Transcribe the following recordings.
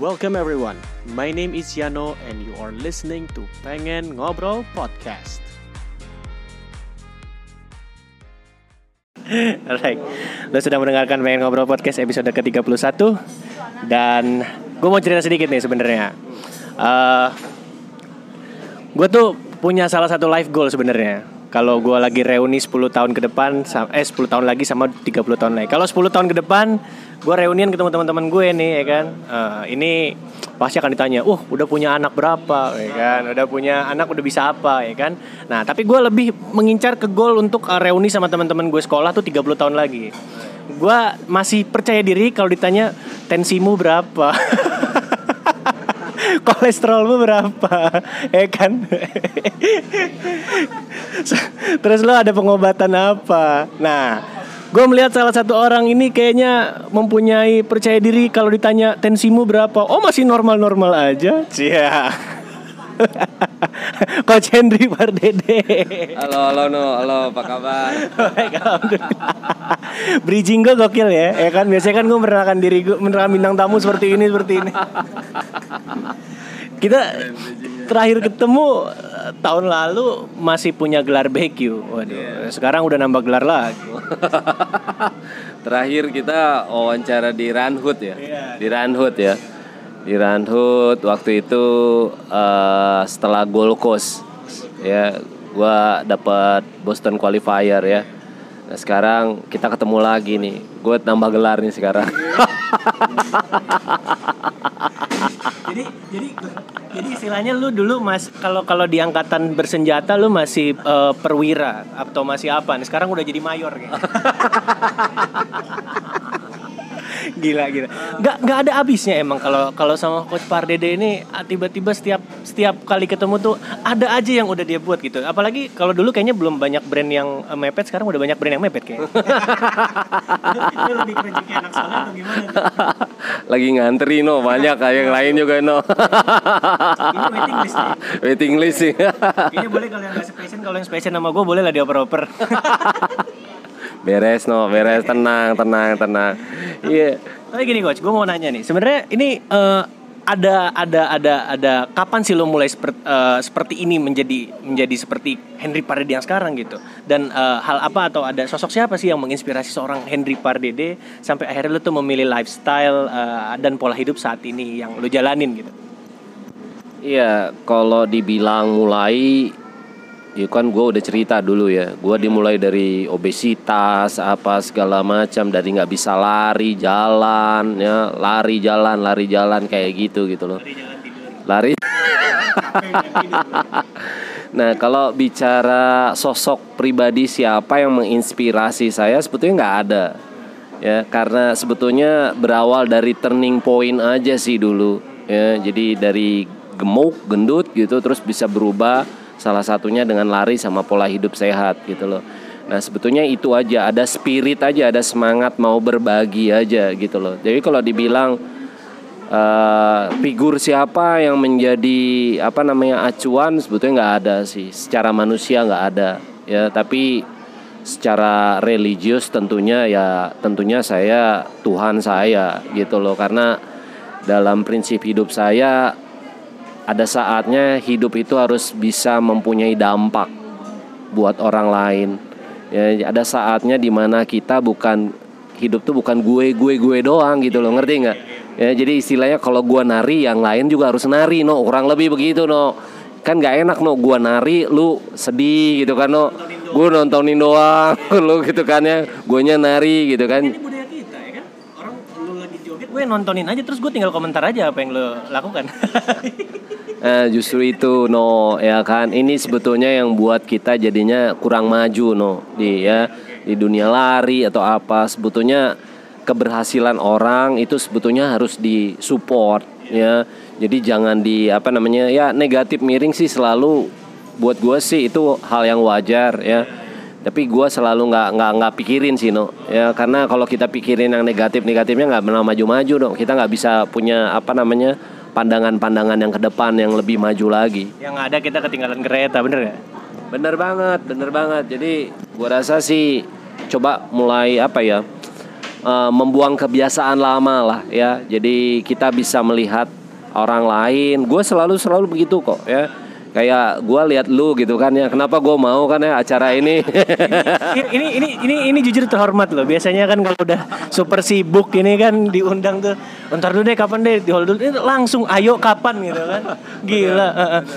Welcome everyone. My name is Yano and you are listening to Pengen Ngobrol Podcast. Alright, lo sudah mendengarkan Pengen Ngobrol Podcast episode ke-31 Dan gue mau cerita sedikit nih sebenarnya. Uh, gue tuh punya salah satu life goal sebenarnya kalau gue lagi reuni 10 tahun ke depan eh 10 tahun lagi sama 30 tahun lagi kalau 10 tahun ke depan gue reunian ketemu teman-teman gue nih ya kan? Uh, ini pasti akan ditanya uh udah punya anak berapa? Ya kan? Udah punya anak udah bisa apa? Ya kan? Nah tapi gue lebih mengincar ke goal untuk uh, reuni sama teman-teman gue sekolah tuh 30 tahun lagi. Gue masih percaya diri kalau ditanya tensimu berapa kolesterolmu berapa? Ya kan? Terus lo ada pengobatan apa? Nah gue melihat salah satu orang ini kayaknya mempunyai percaya diri kalau ditanya tensimu berapa. Oh masih normal normal aja. Cia. Coach Henry Pardede. Halo, halo, no, halo, apa kabar? Baik, Bridging gue gokil ya, ya kan? Biasanya kan gue menerangkan diri gue, menerangkan bintang tamu seperti ini, seperti ini. Kita terakhir ketemu tahun lalu masih punya gelar BQ. Waduh, yeah. sekarang udah nambah gelar lagi. terakhir kita wawancara di Ranhut ya. Yeah. Di Ranhut ya. Di Ranhut waktu itu uh, setelah Gold Coast ya gua dapat Boston qualifier ya. Nah, sekarang kita ketemu lagi nih. Gue nambah gelar nih sekarang. jadi jadi jadi istilahnya lu dulu mas kalau kalau di angkatan bersenjata lu masih uh, perwira atau masih apa? Nih sekarang udah jadi mayor kayak. gila gila. Nggak nggak ada habisnya emang kalau kalau sama coach Pardede ini ah, tiba-tiba setiap setiap kali ketemu tuh ada aja yang udah dia buat gitu. Apalagi kalau dulu kayaknya belum banyak brand yang uh, mepet sekarang udah banyak brand yang mepet kayaknya. Lebih anak atau gimana lagi ngantri no banyak kayak yang lain juga no ini waiting list ya? waiting list sih. Ini boleh kalau yang nggak spesial kalau yang spesial nama gue boleh lah dioper-oper. Beres no beres. Tenang tenang tenang iya. Yeah. tapi gini coach gue mau nanya nih. Sebenarnya ini uh, ada ada ada ada kapan sih lo mulai seperti, uh, eh, seperti ini menjadi menjadi seperti Henry Pardede yang sekarang gitu? Dan uh, hal apa atau ada sosok siapa sih yang menginspirasi seorang Henry Pardede sampai akhirnya lo tuh memilih lifestyle uh, dan pola hidup saat ini yang lo jalanin gitu? Iya, kalau dibilang mulai Ya kan gue udah cerita dulu ya Gue dimulai dari obesitas Apa segala macam Dari nggak bisa lari jalan ya. Lari jalan lari jalan kayak gitu gitu loh. Lari. Nah kalau bicara sosok pribadi siapa yang menginspirasi saya Sebetulnya nggak ada ya. Karena sebetulnya berawal dari turning point aja sih dulu ya. Jadi dari gemuk gendut gitu terus bisa berubah Salah satunya dengan lari sama pola hidup sehat gitu loh. Nah sebetulnya itu aja ada spirit aja ada semangat mau berbagi aja gitu loh. Jadi kalau dibilang uh, figur siapa yang menjadi apa namanya acuan sebetulnya nggak ada sih. Secara manusia nggak ada ya tapi secara religius tentunya ya tentunya saya Tuhan saya gitu loh karena dalam prinsip hidup saya ada saatnya hidup itu harus bisa mempunyai dampak buat orang lain. Ya, ada saatnya di mana kita bukan hidup tuh bukan gue gue gue doang gitu loh ngerti nggak? Ya jadi istilahnya kalau gue nari yang lain juga harus nari no. Kurang lebih begitu no. Kan nggak enak no. Gue nari lu sedih gitu kan no. Gue nontonin doang lu gitu kan ya. Gue nari gitu kan gue nontonin aja terus gue tinggal komentar aja apa yang lo lakukan. Eh, justru itu no ya kan? Ini sebetulnya yang buat kita jadinya kurang maju no. Di ya di dunia lari atau apa sebetulnya keberhasilan orang itu sebetulnya harus disupport ya. Jadi jangan di apa namanya ya negatif miring sih selalu. Buat gue sih itu hal yang wajar ya tapi gue selalu nggak nggak nggak pikirin sih no ya karena kalau kita pikirin yang negatif negatifnya nggak pernah maju-maju dong kita nggak bisa punya apa namanya pandangan-pandangan yang ke depan yang lebih maju lagi. Yang ada kita ketinggalan kereta bener ya bener banget bener banget. Jadi gue rasa sih coba mulai apa ya uh, membuang kebiasaan lama lah ya. Jadi kita bisa melihat orang lain. Gue selalu selalu begitu kok ya kayak gue lihat lu gitu kan ya. Kenapa gue mau kan ya acara ini? Ini ini ini ini jujur terhormat loh. Biasanya kan kalau udah super sibuk ini kan diundang tuh ntar dulu deh kapan deh? Di hold dulu. Ini langsung ayo kapan? gitu kan. Gila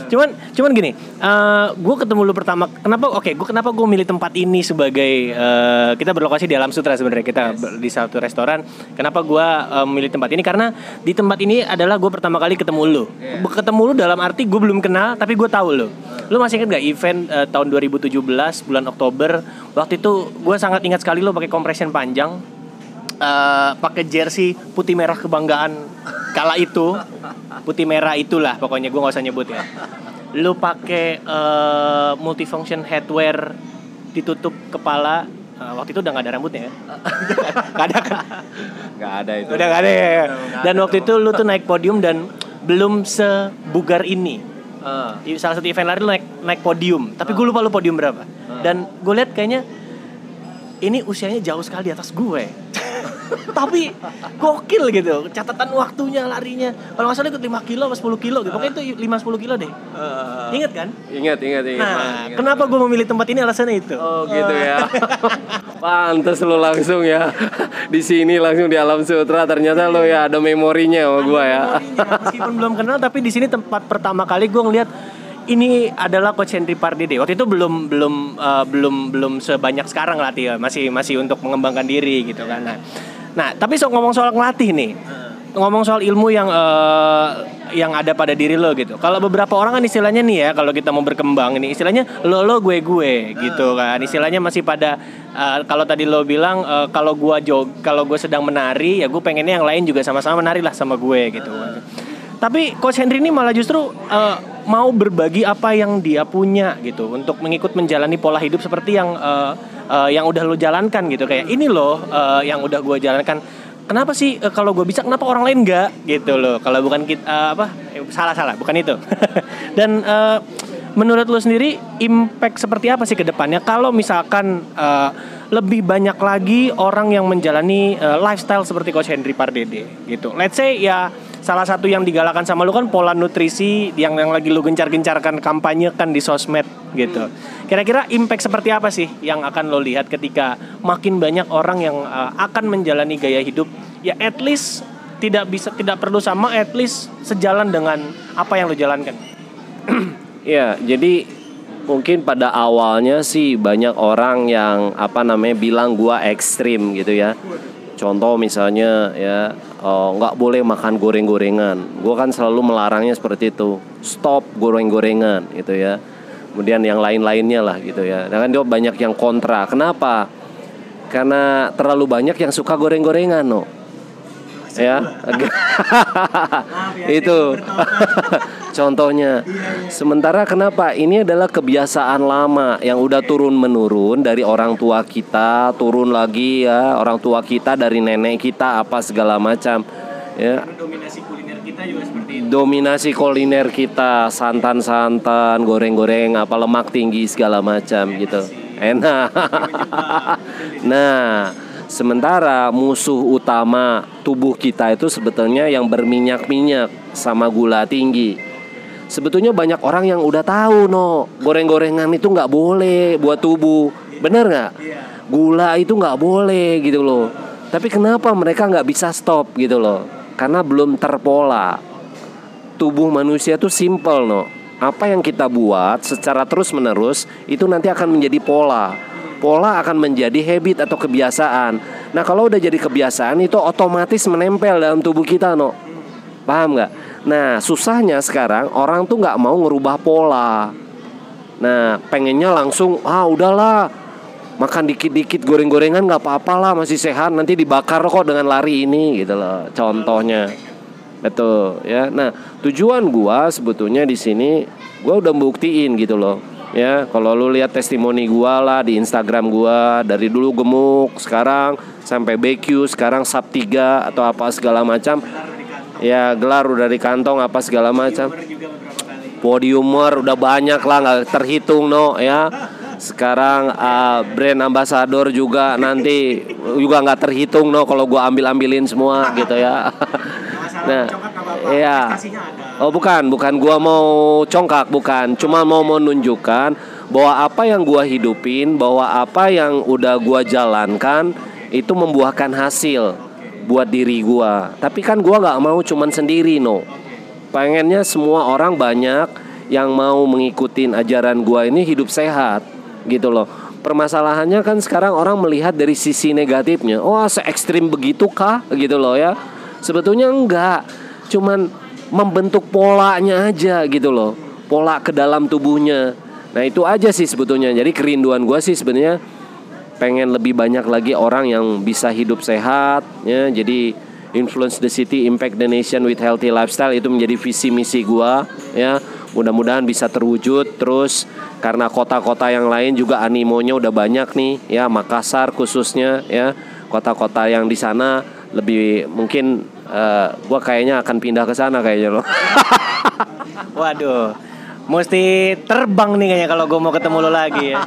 cuman cuman gini uh, eh, gue ketemu lu pertama kenapa oke okay, gue kenapa gue milih tempat ini sebagai uh, kita berlokasi di alam sutra sebenarnya. Kita yes. di satu restoran. Kenapa gue uh, milih tempat ini? Karena di tempat ini adalah gue pertama kali ketemu lu. Yeah. ketemu lu dalam arti gue belum kenal tapi gue gue tahu lo. Lo masih inget gak event uh, tahun 2017 bulan Oktober? Waktu itu gue sangat ingat sekali lo pakai compression panjang, uh, pakai jersey putih merah kebanggaan kala itu, putih merah itulah pokoknya gue gak usah nyebut ya. Lo pakai uh, multifunction headwear ditutup kepala Uh, waktu itu udah gak ada rambutnya ya? gak ada kan? Gak ada itu. Udah gak ada ya. Dan waktu itu lu tuh naik podium dan belum sebugar ini uh. salah satu event lari lu naik naik podium tapi uh. gue lupa lu podium berapa uh. dan gue lihat kayaknya ini usianya jauh sekali di atas gue. Tapi gokil gitu. Catatan waktunya larinya. Kalau nggak salah ikut 5 kilo atau 10 kilo gitu. Pokoknya itu 5 10 kilo deh. Uh, ingat kan? Ingat ingat ingat. Nah ingat, kenapa gue memilih tempat ini? Alasannya itu. Oh gitu ya. Pantas lo langsung ya. Di sini langsung di alam sutra. Ternyata lo ya ada memorinya sama gue ya. meskipun belum kenal tapi di sini tempat pertama kali gue ngeliat ini adalah coach Henry Pardede. Waktu itu belum belum uh, belum belum sebanyak sekarang ya. Masih masih untuk mengembangkan diri gitu kan. Nah, nah tapi so ngomong soal ngelatih nih. Ngomong soal ilmu yang uh, yang ada pada diri lo gitu. Kalau beberapa orang kan istilahnya nih ya, kalau kita mau berkembang ini istilahnya lo lo gue gue gitu kan. Istilahnya masih pada uh, kalau tadi lo bilang uh, kalau gue jog, kalau gue sedang menari ya gue pengennya yang lain juga sama-sama menari lah sama gue gitu. Tapi coach Henry ini malah justru uh, mau berbagi apa yang dia punya gitu untuk mengikut menjalani pola hidup seperti yang uh, uh, yang udah lo jalankan gitu. Kayak ini loh uh, yang udah gue jalankan. Kenapa sih uh, kalau gue bisa kenapa orang lain enggak gitu loh. Kalau bukan kita uh, apa salah salah bukan itu. Dan uh, menurut lo sendiri impact seperti apa sih ke depannya? Kalau misalkan uh, lebih banyak lagi orang yang menjalani uh, lifestyle seperti Coach Henry Pardede gitu. Let's say ya salah satu yang digalakan sama lu kan pola nutrisi yang yang lagi lu gencar-gencarkan kampanye kan di sosmed gitu. Kira-kira impact seperti apa sih yang akan lo lihat ketika makin banyak orang yang uh, akan menjalani gaya hidup ya at least tidak bisa tidak perlu sama at least sejalan dengan apa yang lo jalankan. ya, jadi mungkin pada awalnya sih banyak orang yang apa namanya bilang gua ekstrim gitu ya Contoh misalnya ya oh, nggak boleh makan goreng-gorengan. Gue kan selalu melarangnya seperti itu. Stop goreng-gorengan gitu ya. Kemudian yang lain-lainnya lah gitu ya. Dan kan dia banyak yang kontra. Kenapa? Karena terlalu banyak yang suka goreng-gorengan no ya. itu contohnya. Sementara kenapa? Ini adalah kebiasaan lama yang udah turun menurun dari orang tua kita, turun lagi ya orang tua kita dari nenek kita apa segala macam. Ya. Dominasi kuliner kita juga seperti itu. Dominasi kuliner kita, santan-santan, goreng-goreng, apa lemak tinggi segala macam gitu. Enak. nah, Sementara musuh utama tubuh kita itu sebetulnya yang berminyak-minyak sama gula tinggi. Sebetulnya banyak orang yang udah tahu no goreng-gorengan itu nggak boleh buat tubuh, bener nggak? Gula itu nggak boleh gitu loh. Tapi kenapa mereka nggak bisa stop gitu loh? Karena belum terpola. Tubuh manusia itu simple no. Apa yang kita buat secara terus menerus itu nanti akan menjadi pola pola akan menjadi habit atau kebiasaan. Nah kalau udah jadi kebiasaan itu otomatis menempel dalam tubuh kita, no. Paham nggak? Nah susahnya sekarang orang tuh nggak mau ngerubah pola. Nah pengennya langsung ah udahlah makan dikit-dikit goreng-gorengan nggak apa-apa lah masih sehat nanti dibakar kok dengan lari ini gitu loh contohnya betul ya nah tujuan gua sebetulnya di sini gua udah buktiin gitu loh ya kalau lu lihat testimoni gua lah di Instagram gua dari dulu gemuk sekarang sampai BQ sekarang sub 3 atau apa segala macam. Ya gelar udah di kantong apa segala macam. Podiumer udah banyak lah nggak terhitung no ya. Sekarang uh, brand ambassador juga nanti juga nggak terhitung no kalau gua ambil ambilin semua gitu ya. Nah iya oh bukan bukan gua mau congkak bukan cuma mau menunjukkan bahwa apa yang gua hidupin bahwa apa yang udah gua jalankan itu membuahkan hasil buat diri gua tapi kan gua nggak mau cuman sendiri no pengennya semua orang banyak yang mau mengikuti ajaran gua ini hidup sehat gitu loh. Permasalahannya kan sekarang orang melihat dari sisi negatifnya. Oh, se ekstrim begitu kah gitu loh ya. Sebetulnya enggak. Cuman membentuk polanya aja gitu loh. Pola ke dalam tubuhnya. Nah, itu aja sih sebetulnya. Jadi kerinduan gua sih sebenarnya pengen lebih banyak lagi orang yang bisa hidup sehat ya. Jadi influence the city, impact the nation with healthy lifestyle itu menjadi visi misi gua ya mudah-mudahan bisa terwujud terus karena kota-kota yang lain juga animonya udah banyak nih ya Makassar khususnya ya kota-kota yang di sana lebih mungkin uh, gua kayaknya akan pindah ke sana kayaknya loh waduh mesti terbang nih kayaknya kalau gue mau ketemu lo lagi ya.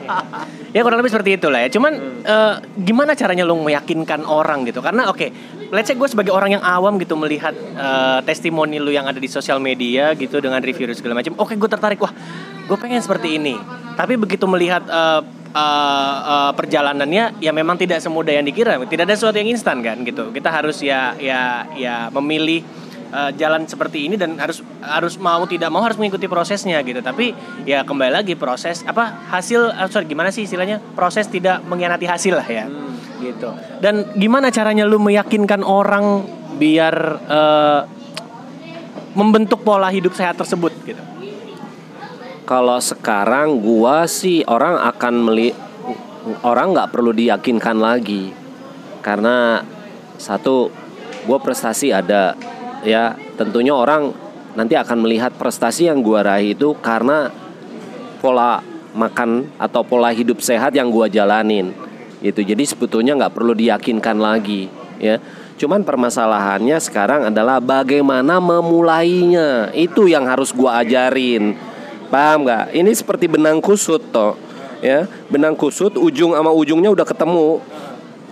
ya kurang lebih seperti itulah ya. Cuman uh, gimana caranya lo meyakinkan orang gitu? Karena oke, okay, let's say gue sebagai orang yang awam gitu melihat uh, testimoni lo yang ada di sosial media gitu dengan review segala macam. Oke, okay, gue tertarik wah, gue pengen seperti ini. Tapi begitu melihat uh, uh, uh, perjalanannya ya memang tidak semudah yang dikira. Tidak ada sesuatu yang instan kan gitu. Kita harus ya ya ya memilih uh, jalan seperti ini dan harus harus mau tidak mau harus mengikuti prosesnya gitu tapi ya kembali lagi proses apa hasil uh, sorry gimana sih istilahnya proses tidak mengkhianati hasil lah ya hmm. gitu dan gimana caranya lu meyakinkan orang biar uh, membentuk pola hidup sehat tersebut gitu kalau sekarang gua sih orang akan meli orang nggak perlu diyakinkan lagi. Karena satu gue prestasi ada. Ya tentunya orang nanti akan melihat prestasi yang gua raih itu karena pola makan atau pola hidup sehat yang gua jalanin. Itu jadi sebetulnya nggak perlu diyakinkan lagi ya. Cuman permasalahannya sekarang adalah bagaimana memulainya. Itu yang harus gua ajarin paham nggak ini seperti benang kusut toh ya benang kusut ujung sama ujungnya udah ketemu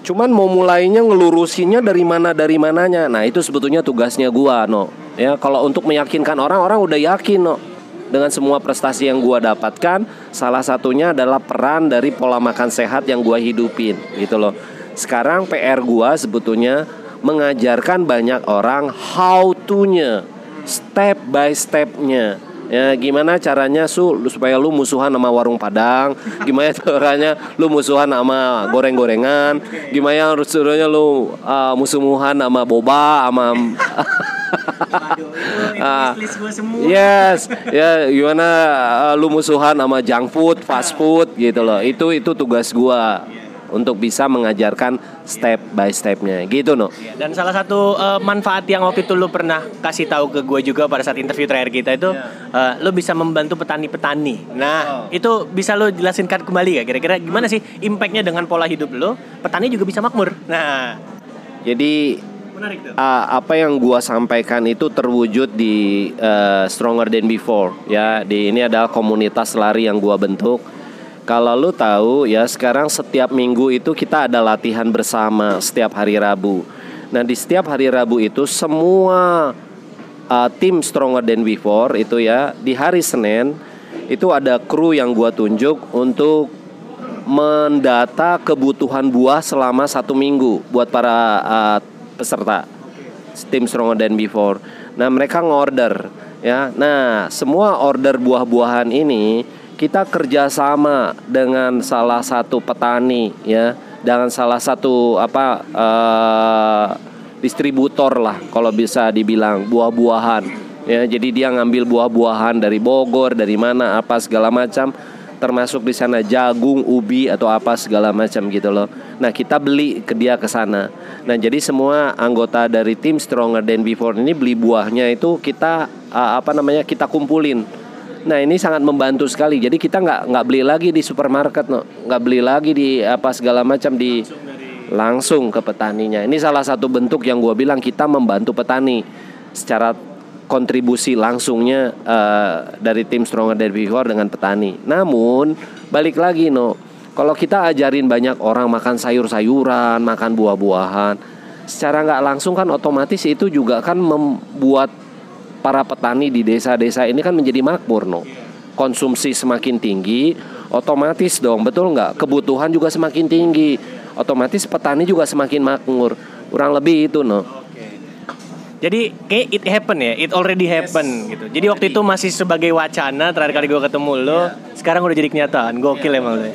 Cuman mau mulainya ngelurusinnya dari mana dari mananya. Nah, itu sebetulnya tugasnya gua, no. Ya, kalau untuk meyakinkan orang, orang udah yakin, no. Dengan semua prestasi yang gua dapatkan, salah satunya adalah peran dari pola makan sehat yang gua hidupin, gitu loh. Sekarang PR gua sebetulnya mengajarkan banyak orang how to-nya, step by step-nya Ya gimana caranya su supaya lu musuhan sama warung Padang? Gimana caranya lu musuhan sama goreng-gorengan? Gimana caranya lu uh, musuh-musuhan sama boba sama uh, yes, ya gimana uh, lu musuhan sama junk food, fast food gitu loh. Itu itu tugas gua untuk bisa mengajarkan step by stepnya gitu no. Iya, dan salah satu uh, manfaat yang waktu itu lu pernah kasih tahu ke gue juga pada saat interview terakhir kita itu yeah. uh, lu bisa membantu petani-petani. Nah oh. itu bisa lu jelasin kembali ya kira-kira gimana sih impactnya dengan pola hidup lu petani juga bisa makmur. Nah jadi Uh, apa yang gua sampaikan itu terwujud di uh, Stronger Than Before ya. Di ini adalah komunitas lari yang gua bentuk kalau lu tahu ya sekarang setiap minggu itu kita ada latihan bersama setiap hari Rabu. Nah di setiap hari Rabu itu semua uh, tim Stronger Than Before itu ya di hari Senin itu ada kru yang gua tunjuk untuk mendata kebutuhan buah selama satu minggu buat para uh, peserta tim Stronger Than Before. Nah mereka ngorder ya. Nah semua order buah-buahan ini kita kerjasama dengan salah satu petani ya dengan salah satu apa uh, distributor lah kalau bisa dibilang buah-buahan ya jadi dia ngambil buah-buahan dari Bogor dari mana apa segala macam termasuk di sana jagung, ubi atau apa segala macam gitu loh. Nah, kita beli ke dia ke sana. Nah, jadi semua anggota dari tim Stronger Than Before ini beli buahnya itu kita uh, apa namanya? kita kumpulin Nah ini sangat membantu sekali. Jadi kita nggak nggak beli lagi di supermarket, no. nggak beli lagi di apa segala macam di langsung ke petaninya. Ini salah satu bentuk yang gue bilang kita membantu petani secara kontribusi langsungnya uh, dari tim Stronger Than Before dengan petani. Namun balik lagi no, kalau kita ajarin banyak orang makan sayur-sayuran, makan buah-buahan, secara nggak langsung kan otomatis itu juga kan membuat para petani di desa-desa ini kan menjadi makmur no. Konsumsi semakin tinggi, otomatis dong, betul nggak? Kebutuhan juga semakin tinggi, otomatis petani juga semakin makmur. Kurang lebih itu no. Jadi kayak it happen ya, it already happen yes. gitu. Jadi waktu itu masih sebagai wacana terakhir kali gue ketemu lo, yeah. sekarang udah jadi kenyataan. Gokil yeah. emang lo. Ya.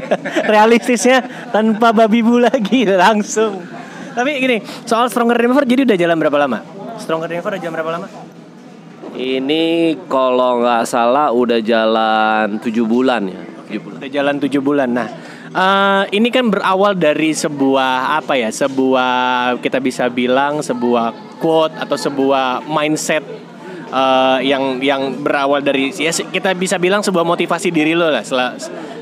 Realistisnya tanpa babi bu lagi langsung. Tapi gini, soal Stronger Than jadi udah jalan berapa lama? Stronger Than udah jalan berapa lama? Ini kalau nggak salah udah jalan tujuh bulan ya. 7 bulan. Udah jalan tujuh bulan. Nah, uh, ini kan berawal dari sebuah apa ya? Sebuah kita bisa bilang sebuah quote atau sebuah mindset uh, yang yang berawal dari ya kita bisa bilang sebuah motivasi diri lo lah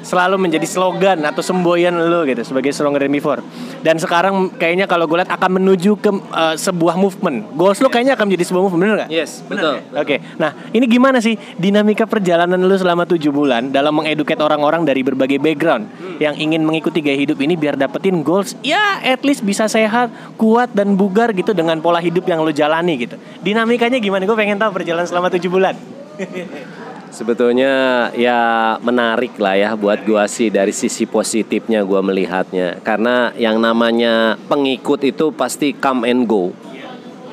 selalu menjadi slogan atau semboyan lo gitu sebagai stronger than before dan sekarang kayaknya kalau gue lihat akan menuju ke uh, sebuah movement goals lo kayaknya akan menjadi sebuah movement bener gak? Yes betul. betul. Oke okay. nah ini gimana sih dinamika perjalanan lo selama tujuh bulan dalam mengeduket orang-orang dari berbagai background hmm. yang ingin mengikuti gaya hidup ini biar dapetin goals ya at least bisa sehat kuat dan bugar gitu dengan pola hidup yang lo jalani gitu dinamikanya gimana gue pengen tahu perjalanan selama tujuh bulan. Sebetulnya ya menarik lah ya buat gua sih dari sisi positifnya gua melihatnya karena yang namanya pengikut itu pasti come and go.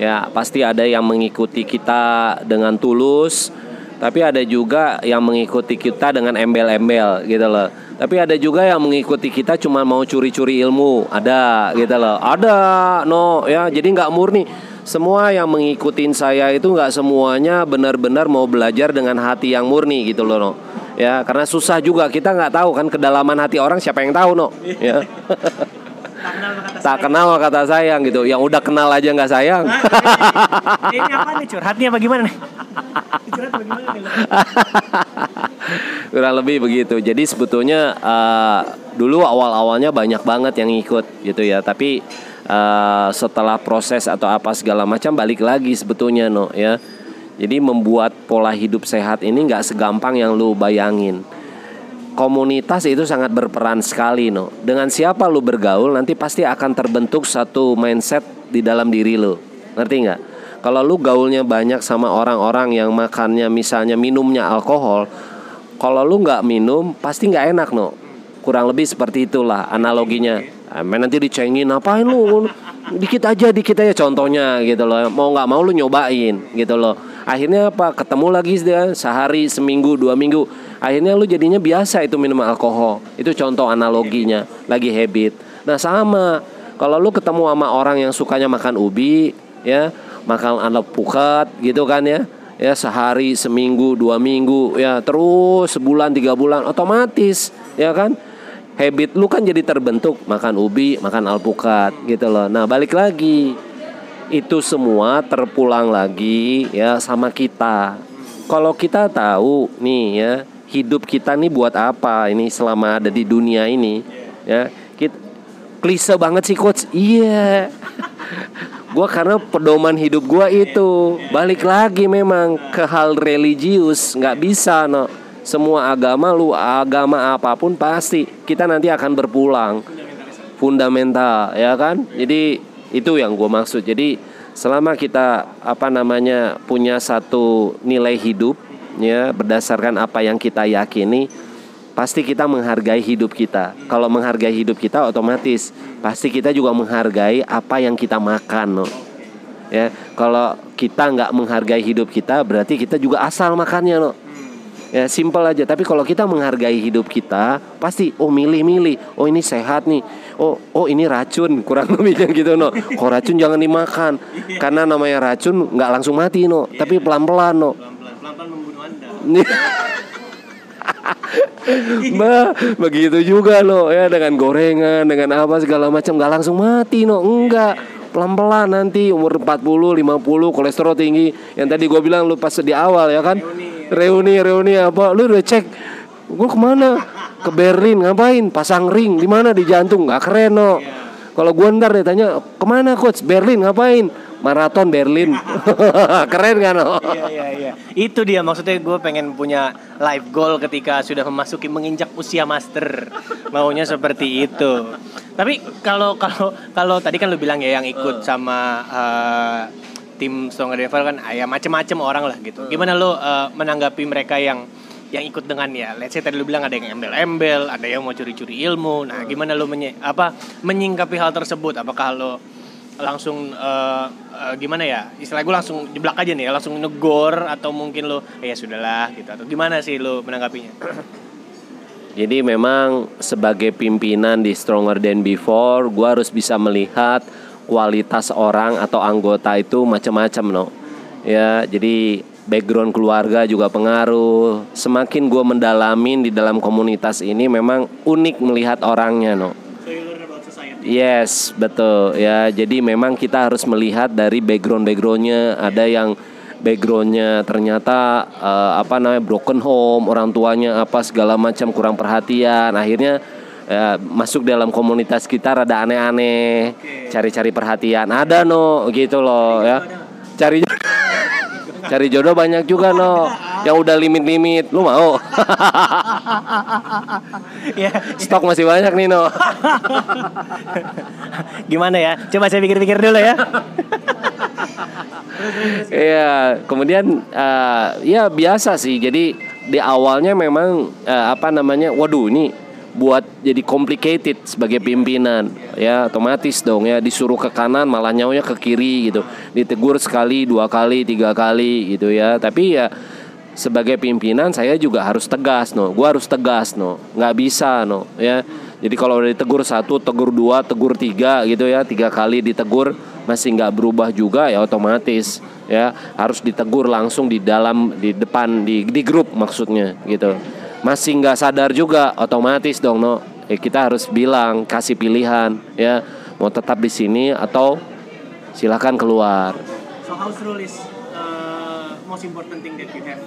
Ya, pasti ada yang mengikuti kita dengan tulus, tapi ada juga yang mengikuti kita dengan embel-embel gitu loh. Tapi ada juga yang mengikuti kita cuma mau curi-curi ilmu, ada gitu loh. Ada, no ya. Jadi nggak murni semua yang mengikutin saya itu nggak semuanya benar-benar mau belajar dengan hati yang murni gitu loh no. ya karena susah juga. Kita nggak tahu kan kedalaman hati orang siapa yang tahu no ya. Tak kenal maka kata sayang. gitu. Yang udah kenal aja nggak sayang. Ini apa nih? Curhatnya bagaimana nih? Kurang lebih begitu. Jadi sebetulnya uh, dulu awal awalnya banyak banget yang ikut gitu ya. Tapi uh, setelah proses atau apa segala macam balik lagi sebetulnya no ya. Jadi membuat pola hidup sehat ini nggak segampang yang lu bayangin. Komunitas itu sangat berperan sekali no. Dengan siapa lu bergaul nanti pasti akan terbentuk satu mindset di dalam diri lu. Ngerti nggak? Kalau lu gaulnya banyak sama orang-orang yang makannya misalnya minumnya alkohol kalau lu nggak minum pasti nggak enak no kurang lebih seperti itulah analoginya. Amin nanti dicengin apain lu? Dikit aja dikit aja contohnya gitu loh. Mau nggak mau lu nyobain gitu loh. Akhirnya apa? Ketemu lagi dia sehari seminggu dua minggu. Akhirnya lu jadinya biasa itu minum alkohol. Itu contoh analoginya. Lagi habit. Nah sama. Kalau lu ketemu sama orang yang sukanya makan ubi ya makan anak pukat gitu kan ya ya sehari seminggu dua minggu ya terus sebulan tiga bulan otomatis ya kan habit lu kan jadi terbentuk makan ubi, makan alpukat gitu loh. Nah, balik lagi. Itu semua terpulang lagi ya sama kita. Kalau kita tahu nih ya, hidup kita nih buat apa ini selama ada di dunia ini ya. Kita klise banget sih coach. Iya. gua karena pedoman hidup gua itu balik lagi memang ke hal religius nggak bisa no semua agama lu agama apa pun pasti kita nanti akan berpulang. Fundamental ya kan? Jadi itu yang gue maksud. Jadi selama kita apa namanya punya satu nilai hidup ya berdasarkan apa yang kita yakini pasti kita menghargai hidup kita. Kalau menghargai hidup kita otomatis pasti kita juga menghargai apa yang kita makan no. Ya kalau kita nggak menghargai hidup kita berarti kita juga asal makannya no ya simpel aja. Tapi kalau kita menghargai hidup kita pasti oh milih-milih. Oh ini sehat nih. Oh oh ini racun. Kurang lebihnya gitu no. Kok racun jangan dimakan? Karena namanya racun nggak langsung mati no. Tapi pelan-pelan no. Bah, begitu juga lo ya dengan gorengan, dengan apa segala macam nggak langsung mati no, enggak. Pelan-pelan nanti umur 40, 50 kolesterol tinggi. Yang tadi gue bilang lu pas di awal ya kan reuni reuni apa lu udah cek gue ke mana ke Berlin ngapain pasang ring di mana di jantung nggak keren no kalau gue ntar dia tanya ke mana coach Berlin ngapain maraton Berlin. Keren kan? No? Iya iya iya. Itu dia maksudnya gue pengen punya life goal ketika sudah memasuki menginjak usia master. Maunya seperti itu. Tapi kalau kalau kalau tadi kan lu bilang ya yang ikut sama uh, tim Stronger Devil kan ah, ya macem-macem orang lah gitu. Gimana lu uh, menanggapi mereka yang yang ikut dengan ya let's say tadi lu bilang ada yang embel-embel, ada yang mau curi-curi ilmu. Nah, gimana lu menye apa menyingkapi hal tersebut? Apakah lu langsung uh, uh, gimana ya istilah gue langsung jeblak aja nih langsung negor atau mungkin lo ya sudahlah gitu atau gimana sih lo menanggapinya jadi memang sebagai pimpinan di Stronger Than Before gue harus bisa melihat kualitas orang atau anggota itu macam-macam no ya jadi background keluarga juga pengaruh semakin gue mendalamin di dalam komunitas ini memang unik melihat orangnya no Yes, betul ya. Jadi memang kita harus melihat dari background-backgroundnya. Ada yang backgroundnya ternyata uh, apa namanya broken home, orang tuanya apa segala macam kurang perhatian. Akhirnya ya, masuk dalam komunitas kita rada aneh-aneh, cari-cari perhatian. Ada no, gitu loh ya. Cari cari jodoh banyak juga no. Yang udah limit-limit lu mau? Ya. Stok masih banyak nih no. Gimana ya? Coba saya pikir-pikir dulu ya. Iya, kemudian uh, ya biasa sih. Jadi di awalnya memang uh, apa namanya, waduh ini buat jadi complicated sebagai pimpinan. Ya otomatis dong ya. Disuruh ke kanan malah nyaunya ke kiri gitu. Ditegur sekali dua kali tiga kali gitu ya. Tapi ya sebagai pimpinan saya juga harus tegas no. Gue harus tegas no. Nggak bisa no ya. Jadi kalau udah ditegur satu tegur dua tegur tiga gitu ya. Tiga kali ditegur masih nggak berubah juga ya otomatis ya. Harus ditegur langsung di dalam di depan di di grup maksudnya gitu masih nggak sadar juga otomatis dong no ya, kita harus bilang kasih pilihan ya mau tetap di sini atau silakan keluar so house rule is uh, most important thing that you have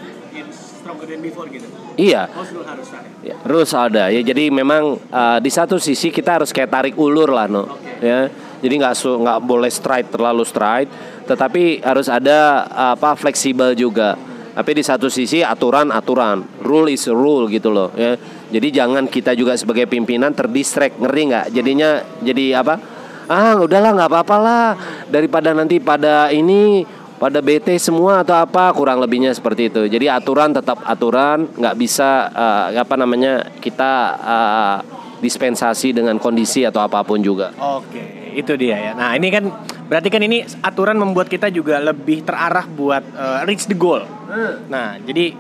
stronger than before gitu. Iya. Harus harus ada. Ya, ada ya. Jadi memang uh, di satu sisi kita harus kayak tarik ulur lah no. Okay. Ya. Jadi nggak nggak boleh straight terlalu straight, tetapi harus ada apa fleksibel juga. Tapi di satu sisi aturan aturan, rule is rule gitu loh ya. Jadi jangan kita juga sebagai pimpinan terdistract, ngeri nggak? Jadinya jadi apa? Ah udahlah nggak apa-apa lah daripada nanti pada ini pada BT semua atau apa kurang lebihnya seperti itu. Jadi aturan tetap aturan, nggak bisa uh, apa namanya kita uh, dispensasi dengan kondisi atau apa pun juga. Oke, itu dia ya. Nah ini kan berarti kan ini aturan membuat kita juga lebih terarah buat uh, reach the goal. Hmm. Nah jadi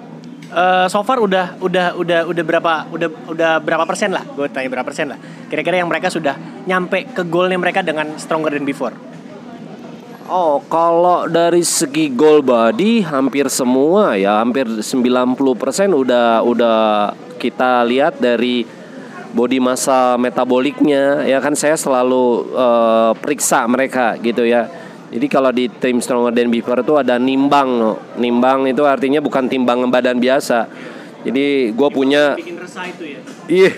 uh, so far udah udah udah udah berapa udah udah berapa persen lah? Gue tanya berapa persen lah. Kira-kira yang mereka sudah nyampe ke goalnya mereka dengan stronger than before. Oh, kalau dari segi goal body hampir semua ya, hampir 90% udah udah kita lihat dari body massa metaboliknya ya kan saya selalu uh, periksa mereka gitu ya. Jadi kalau di tim Stronger Than Before itu ada nimbang no. Nimbang itu artinya bukan timbang badan biasa. Jadi gue punya bikin resah itu ya. Iya.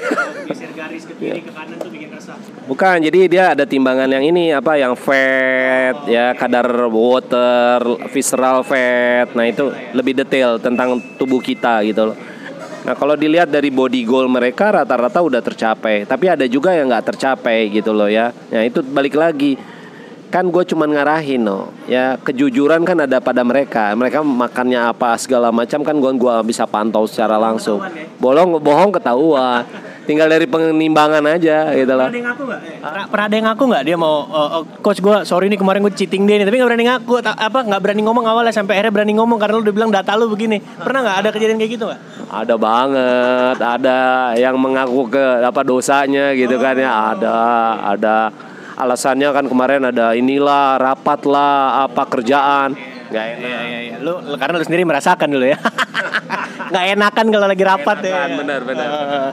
garis ke kiri ke kanan tuh bikin resah. Bukan, jadi dia ada timbangan yang ini apa yang fat oh, ya, okay. kadar water, visceral fat. Nah, itu lebih detail tentang tubuh kita gitu loh. Nah, kalau dilihat dari body goal mereka rata-rata udah tercapai, tapi ada juga yang nggak tercapai gitu loh ya. Nah, itu balik lagi. Kan gue cuman ngarahin no. Ya kejujuran kan ada pada mereka. Mereka makannya apa segala macam kan gue gua bisa pantau secara langsung. Ya? bolong bohong ketahuan tinggal dari penimbangan aja gitu loh. Pernah ada yang ngaku nggak? Eh, pernah ada yang ngaku nggak dia mau uh, uh, coach gue sorry nih kemarin gue cheating dia nih tapi nggak berani ngaku apa nggak berani ngomong awalnya sampai akhirnya berani ngomong karena lu udah bilang data lu begini. Pernah nggak ada kejadian kayak gitu nggak? Ada banget, ada yang mengaku ke apa dosanya gitu oh. kan ya ada, ada alasannya kan kemarin ada inilah rapat lah apa kerjaan nggak enak. Iya, iya, iya. Lu, lu karena lu sendiri merasakan dulu ya. nggak enakan kalau lagi rapat ya. Benar, benar. Uh,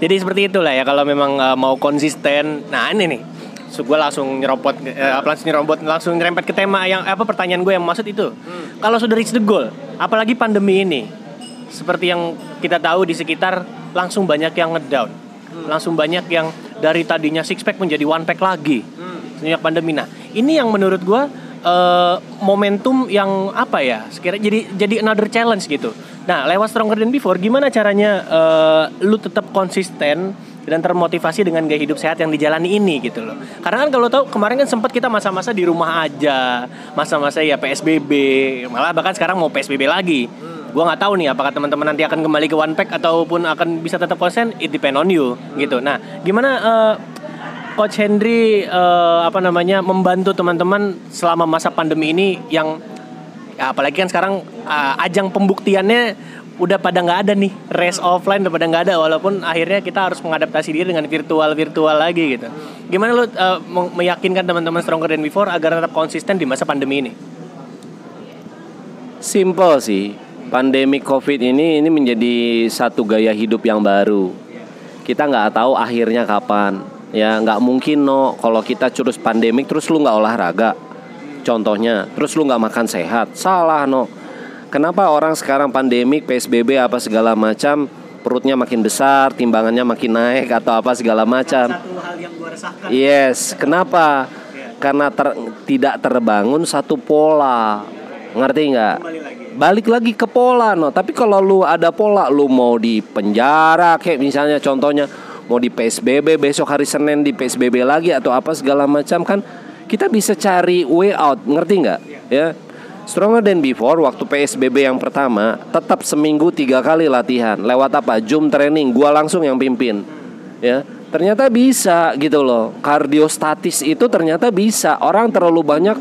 jadi seperti itulah ya kalau memang uh, mau konsisten. Nah ini nih, so, gue langsung nyerobot, uh, langsung nyerobot, langsung nyerempet ke tema yang apa pertanyaan gue yang maksud itu. Hmm. Kalau sudah reach the goal, apalagi pandemi ini, seperti yang kita tahu di sekitar langsung banyak yang ngedown, hmm. langsung banyak yang dari tadinya six pack menjadi one pack lagi hmm. sejak pandemi. Nah ini yang menurut gue eh, momentum yang apa ya? Sekira jadi jadi another challenge gitu. Nah, lewat Stronger Than Before gimana caranya eh, lu tetap konsisten dan termotivasi dengan gaya hidup sehat yang dijalani ini gitu loh. Karena kan kalau tahu kemarin kan sempat kita masa-masa di rumah aja, masa-masa ya PSBB, malah bahkan sekarang mau PSBB lagi. Gua nggak tahu nih apakah teman-teman nanti akan kembali ke one pack ataupun akan bisa tetap konsen, it depend on you gitu. Nah, gimana eh, Coach Henry eh, apa namanya membantu teman-teman selama masa pandemi ini yang ya, apalagi kan sekarang eh, ajang pembuktiannya udah pada nggak ada nih race offline udah pada nggak ada walaupun akhirnya kita harus mengadaptasi diri dengan virtual virtual lagi gitu. Gimana lu eh, me- meyakinkan teman-teman stronger than before agar tetap konsisten di masa pandemi ini? Simple sih. Pandemi COVID ini ini menjadi satu gaya hidup yang baru. Kita nggak tahu akhirnya kapan. Ya nggak mungkin no kalau kita terus pandemik terus lu nggak olahraga. Contohnya, terus lu nggak makan sehat. Salah no. Kenapa orang sekarang pandemik, PSBB apa segala macam perutnya makin besar, timbangannya makin naik atau apa segala macam. Satu hal yang gua resahkan. Yes, kenapa? Karena ter- tidak terbangun satu pola. Ngerti nggak? Balik lagi ke pola, no. Tapi kalau lu ada pola, lu mau di penjara, kayak misalnya contohnya mau di PSBB besok hari Senin di PSBB lagi atau apa segala macam kan kita bisa cari way out, ngerti nggak? Ya. Stronger than before waktu PSBB yang pertama tetap seminggu tiga kali latihan. Lewat apa? Zoom training gua langsung yang pimpin. Ya. Ternyata bisa gitu loh. Kardiostatis itu ternyata bisa. Orang terlalu banyak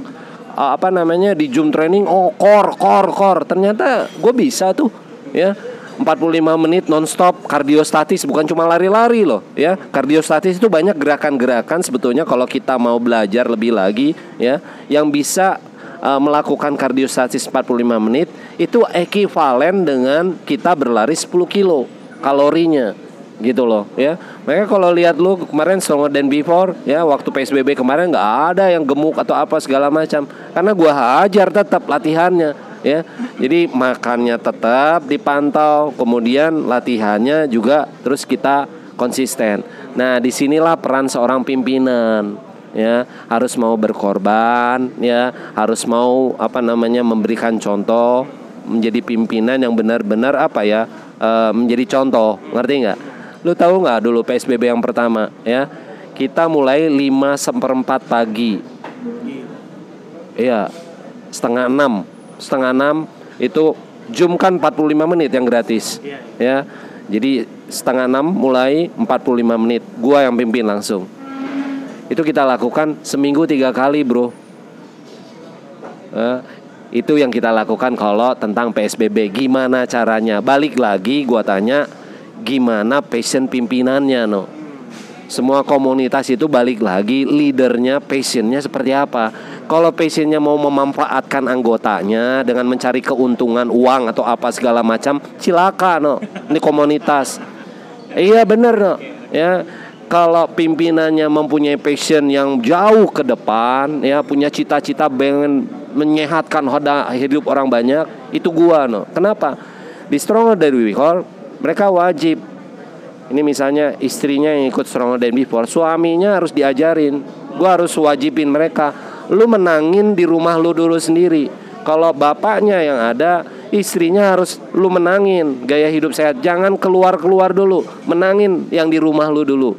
apa namanya di Zoom training oh core core core ternyata gue bisa tuh. Ya 45 menit nonstop kardiostatis bukan cuma lari-lari loh ya. Kardiostatis itu banyak gerakan-gerakan sebetulnya kalau kita mau belajar lebih lagi ya yang bisa uh, melakukan kardiostatis 45 menit itu ekivalen dengan kita berlari 10 kilo kalorinya gitu loh ya. Makanya kalau lihat lu kemarin stronger than before ya waktu psbb kemarin nggak ada yang gemuk atau apa segala macam. Karena gua hajar tetap latihannya ya. Jadi makannya tetap dipantau kemudian latihannya juga terus kita konsisten. Nah di sinilah peran seorang pimpinan ya. Harus mau berkorban ya. Harus mau apa namanya memberikan contoh menjadi pimpinan yang benar-benar apa ya eh, menjadi contoh. Ngerti nggak? Lu tahu nggak dulu psbb yang pertama ya? Kita mulai 5 seperempat pagi. Iya setengah enam setengah enam itu Zoom kan 45 menit yang gratis. Iya, ya jadi setengah enam mulai 45 menit. Gua yang pimpin langsung. Itu kita lakukan seminggu tiga kali bro. Eh, itu yang kita lakukan kalau tentang PSBB gimana caranya? Balik lagi gua tanya gimana passion pimpinannya no semua komunitas itu balik lagi leadernya passionnya seperti apa? Kalau passionnya mau memanfaatkan anggotanya dengan mencari keuntungan uang atau apa segala macam silakan no ini komunitas. Iya bener no ya kalau pimpinannya mempunyai passion yang jauh ke depan ya punya cita-cita pengen menyehatkan hoda hidup orang banyak itu gua no kenapa? Di stronger than before mereka wajib ini misalnya istrinya yang ikut stronger than before suaminya harus diajarin. Gua harus wajibin mereka. Lu menangin di rumah lu dulu sendiri. Kalau bapaknya yang ada istrinya harus lu menangin. Gaya hidup sehat. Jangan keluar keluar dulu. Menangin yang di rumah lu dulu.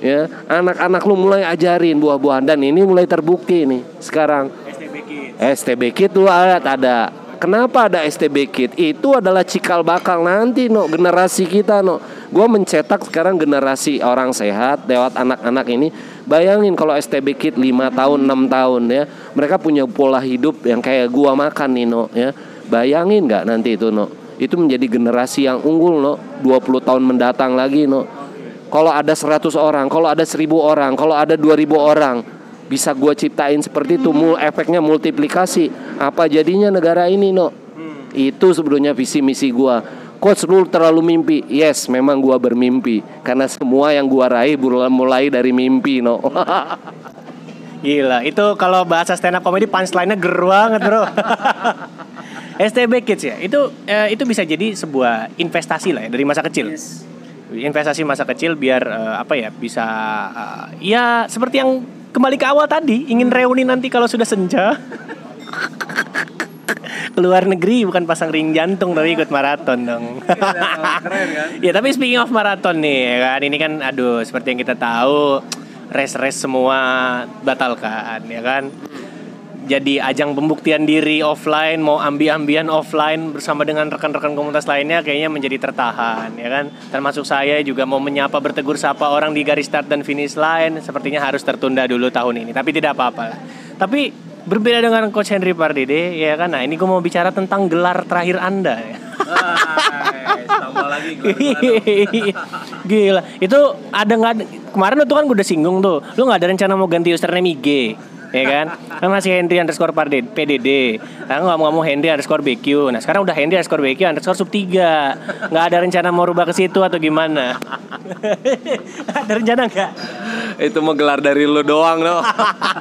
Ya anak-anak lu mulai ajarin buah-buahan. Dan ini mulai terbukti nih sekarang. STB Kids. STB Kit lu ada ada. Kenapa ada STB Kit? Itu adalah cikal bakal nanti no. Generasi kita no. Gua mencetak sekarang generasi orang sehat lewat anak-anak ini. Bayangin kalau STB Kit 5 tahun 6 tahun ya. Mereka punya pola hidup yang kayak gua makan nih no ya. Bayangin nggak nanti itu no. Itu menjadi generasi yang unggul no. 20 tahun mendatang lagi no. Kalau ada 100 orang, kalau ada 1000 orang, kalau ada 2000 orang, bisa gua ciptain seperti itu mul efeknya multiplikasi apa jadinya negara ini no itu sebetulnya visi misi gua coach lu terlalu mimpi yes memang gua bermimpi karena semua yang gua raih mulai mulai dari mimpi no Gila, itu kalau bahasa stand up comedy punchline-nya ger banget, Bro. STB Kids ya. Itu eh, itu bisa jadi sebuah investasi lah ya dari masa kecil. Investasi masa kecil biar eh, apa ya? Bisa eh, ya seperti yang kembali ke awal tadi, ingin reuni nanti kalau sudah senja. Keluar negeri bukan pasang ring jantung tapi ikut maraton dong. ya tapi speaking of maraton nih ya kan? Ini kan aduh seperti yang kita tahu race-race semua batalkan ya kan? Jadi ajang pembuktian diri offline mau ambi-ambian offline bersama dengan rekan-rekan komunitas lainnya kayaknya menjadi tertahan ya kan? Termasuk saya juga mau menyapa bertegur sapa orang di garis start dan finish line sepertinya harus tertunda dulu tahun ini. Tapi tidak apa-apa lah. Tapi berbeda dengan coach Henry Pardede ya kan nah ini gue mau bicara tentang gelar terakhir anda ya. Gila, itu ada nggak? Kemarin tuh kan gue udah singgung tuh, lu nggak ada rencana mau ganti username IG? Ya kan? Kan masih Henry underscore PDD nah nggak mau ngomong Henry underscore BQ nah sekarang udah Henry underscore BQ underscore sub 3 nggak ada rencana mau rubah ke situ atau gimana? Ada rencana nggak? Itu mau gelar dari lu doang loh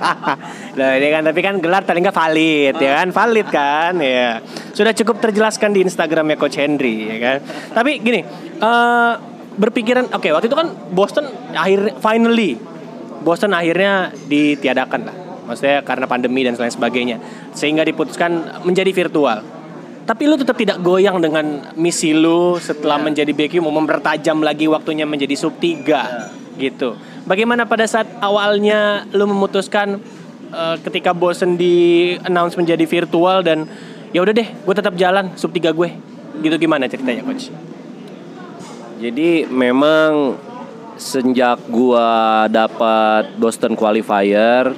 nah ini kan tapi kan gelar paling nggak valid ya kan? Valid kan ya. Sudah cukup terjelaskan di Instagramnya Coach Henry ya kan? Tapi gini uh, berpikiran oke okay, waktu itu kan Boston akhir finally Boston akhirnya ditiadakan lah maksudnya karena pandemi dan lain sebagainya. Sehingga diputuskan menjadi virtual. Tapi lu tetap tidak goyang dengan misi lu setelah yeah. menjadi BQ mau mempertajam lagi waktunya menjadi sub 3 yeah. gitu. Bagaimana pada saat awalnya lu memutuskan uh, ketika bosen di announce menjadi virtual dan ya udah deh gue tetap jalan sub 3 gue. Gitu gimana ceritanya coach? Jadi memang sejak gua dapat Boston qualifier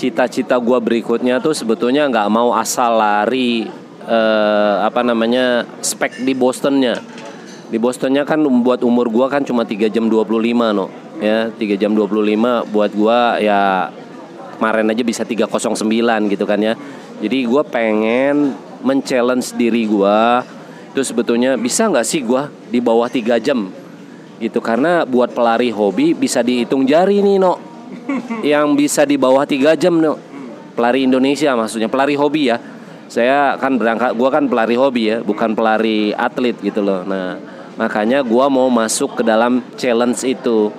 cita-cita gue berikutnya tuh sebetulnya nggak mau asal lari eh, apa namanya spek di Bostonnya. Di Bostonnya kan buat umur gue kan cuma 3 jam 25 no ya 3 jam 25 buat gue ya kemarin aja bisa 309 gitu kan ya. Jadi gue pengen men-challenge diri gue itu sebetulnya bisa nggak sih gue di bawah 3 jam? Gitu karena buat pelari hobi bisa dihitung jari nih no yang bisa di bawah tiga jam nih pelari Indonesia maksudnya pelari hobi ya. Saya kan berangkat gue kan pelari hobi ya bukan pelari atlet gitu loh. Nah makanya gue mau masuk ke dalam challenge itu.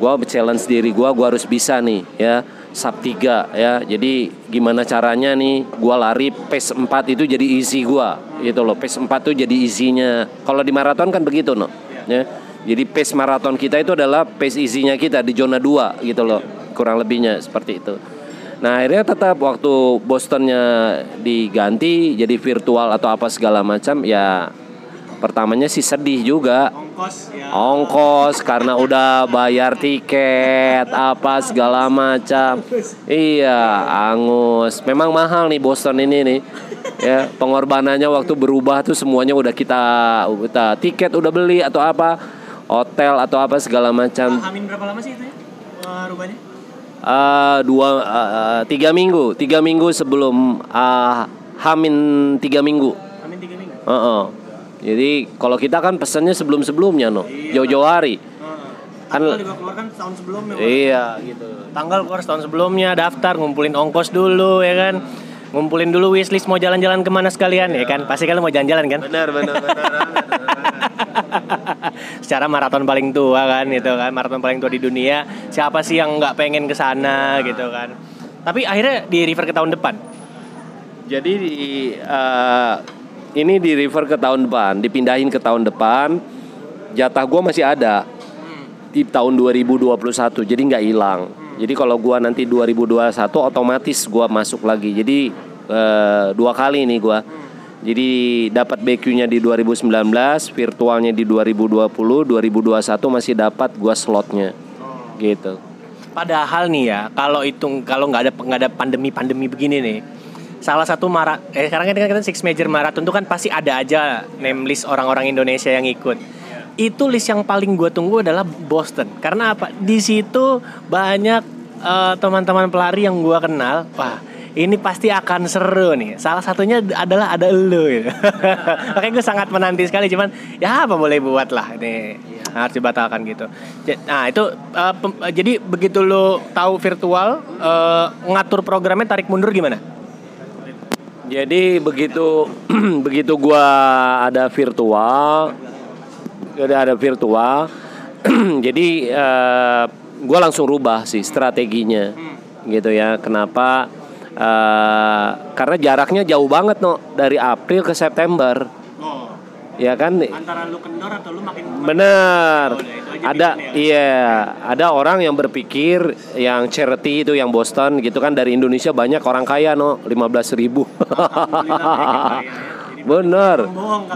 Gue challenge diri gue gue harus bisa nih ya. Sub 3 ya. Jadi gimana caranya nih gue lari pace 4 itu jadi isi gue gitu loh. Pace 4 tuh jadi isinya kalau di maraton kan begitu no ya. Jadi pace maraton kita itu adalah pace isinya kita di zona 2 gitu loh. Kurang lebihnya seperti itu. Nah akhirnya tetap waktu Bostonnya diganti jadi virtual atau apa segala macam ya pertamanya sih sedih juga ongkos ya ongkos karena udah bayar tiket apa segala macam iya angus memang mahal nih Boston ini nih ya pengorbanannya waktu berubah tuh semuanya udah kita kita tiket udah beli atau apa hotel atau apa segala macam. Amin berapa lama sih itu ya uh, rubahnya? Uh, dua uh, tiga minggu tiga minggu sebelum uh, Hamin tiga minggu. Hamin tiga minggu. Uh -uh. Jadi kalau kita kan pesannya sebelum sebelumnya no, iya. jauh-jauh hari. Kan keluar kan tahun sebelumnya. Iya gitu. Tanggal keluar tahun sebelumnya, daftar, ngumpulin ongkos dulu ya kan ngumpulin dulu wishlist mau jalan-jalan ke mana sekalian ya, ya kan? Pasti kalian mau jalan-jalan kan? Benar benar benar, secara maraton paling tua kan gitu kan? Maraton paling tua di dunia. Siapa sih yang nggak pengen ke sana gitu kan? Tapi akhirnya di refer ke tahun depan? Jadi di uh, ini di refer ke tahun depan dipindahin ke tahun depan jatah gue masih ada. Hmm. di tahun 2021 jadi nggak hilang jadi kalau gua nanti 2021 otomatis gua masuk lagi. Jadi uh, dua kali nih gua. Jadi dapat BQ-nya di 2019, virtualnya di 2020, 2021 masih dapat gua slotnya. Gitu. Padahal nih ya, kalau itu kalau nggak ada nggak ada pandemi-pandemi begini nih, salah satu marat eh sekarang kan kita six major marathon itu kan pasti ada aja name list orang-orang Indonesia yang ikut itu list yang paling gue tunggu adalah Boston. Karena apa? Di situ banyak uh, teman-teman pelari yang gue kenal. Wah ini pasti akan seru nih. Salah satunya adalah ada lo gitu. makanya gue sangat menanti sekali. Cuman ya apa boleh buat lah ini nah, harus dibatalkan gitu. Nah itu uh, jadi begitu lo tahu virtual uh, ngatur programnya tarik mundur gimana? Jadi begitu begitu gua ada virtual udah ada virtual. Jadi uh, gue langsung rubah sih strateginya. Gitu ya kenapa? Eh, karena jaraknya jauh banget no dari April ke September. Oh, ya kan? Antara lu kendor atau lu makin bener. Oh, aja ada bedanya. iya. Ada orang yang berpikir yang charity itu yang Boston gitu kan. Dari Indonesia banyak orang kaya no 15.000 ribu Bener,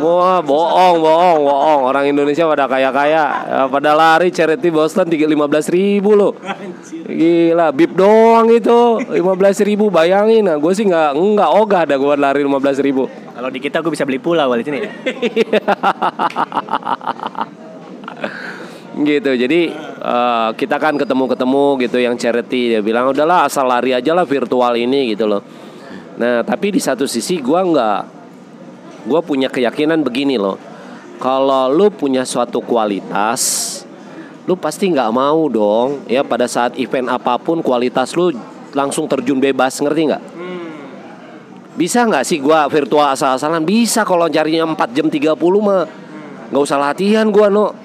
wah bohong, bohong, bohong. Orang Indonesia pada kaya kaya, pada lari charity Boston tiga lima belas ribu loh. Gila, bib doang itu lima belas ribu bayangin. Nah, gue sih nggak nggak ogah ada gue lari lima belas ribu. Kalau di kita gue bisa beli pulau di sini. gitu jadi eh, kita kan ketemu ketemu gitu yang charity dia bilang udahlah asal lari aja lah virtual ini gitu loh nah tapi di satu sisi gua nggak gua punya keyakinan begini loh. Kalau lu punya suatu kualitas lu pasti nggak mau dong. Ya pada saat event apa pun kualitas lu langsung terjun bebas ngerti nggak? Bisa nggak sih gua virtual asal-asalan? Bisa kalau carinya 4 jam 30 mah. Nggak usah latihan gua no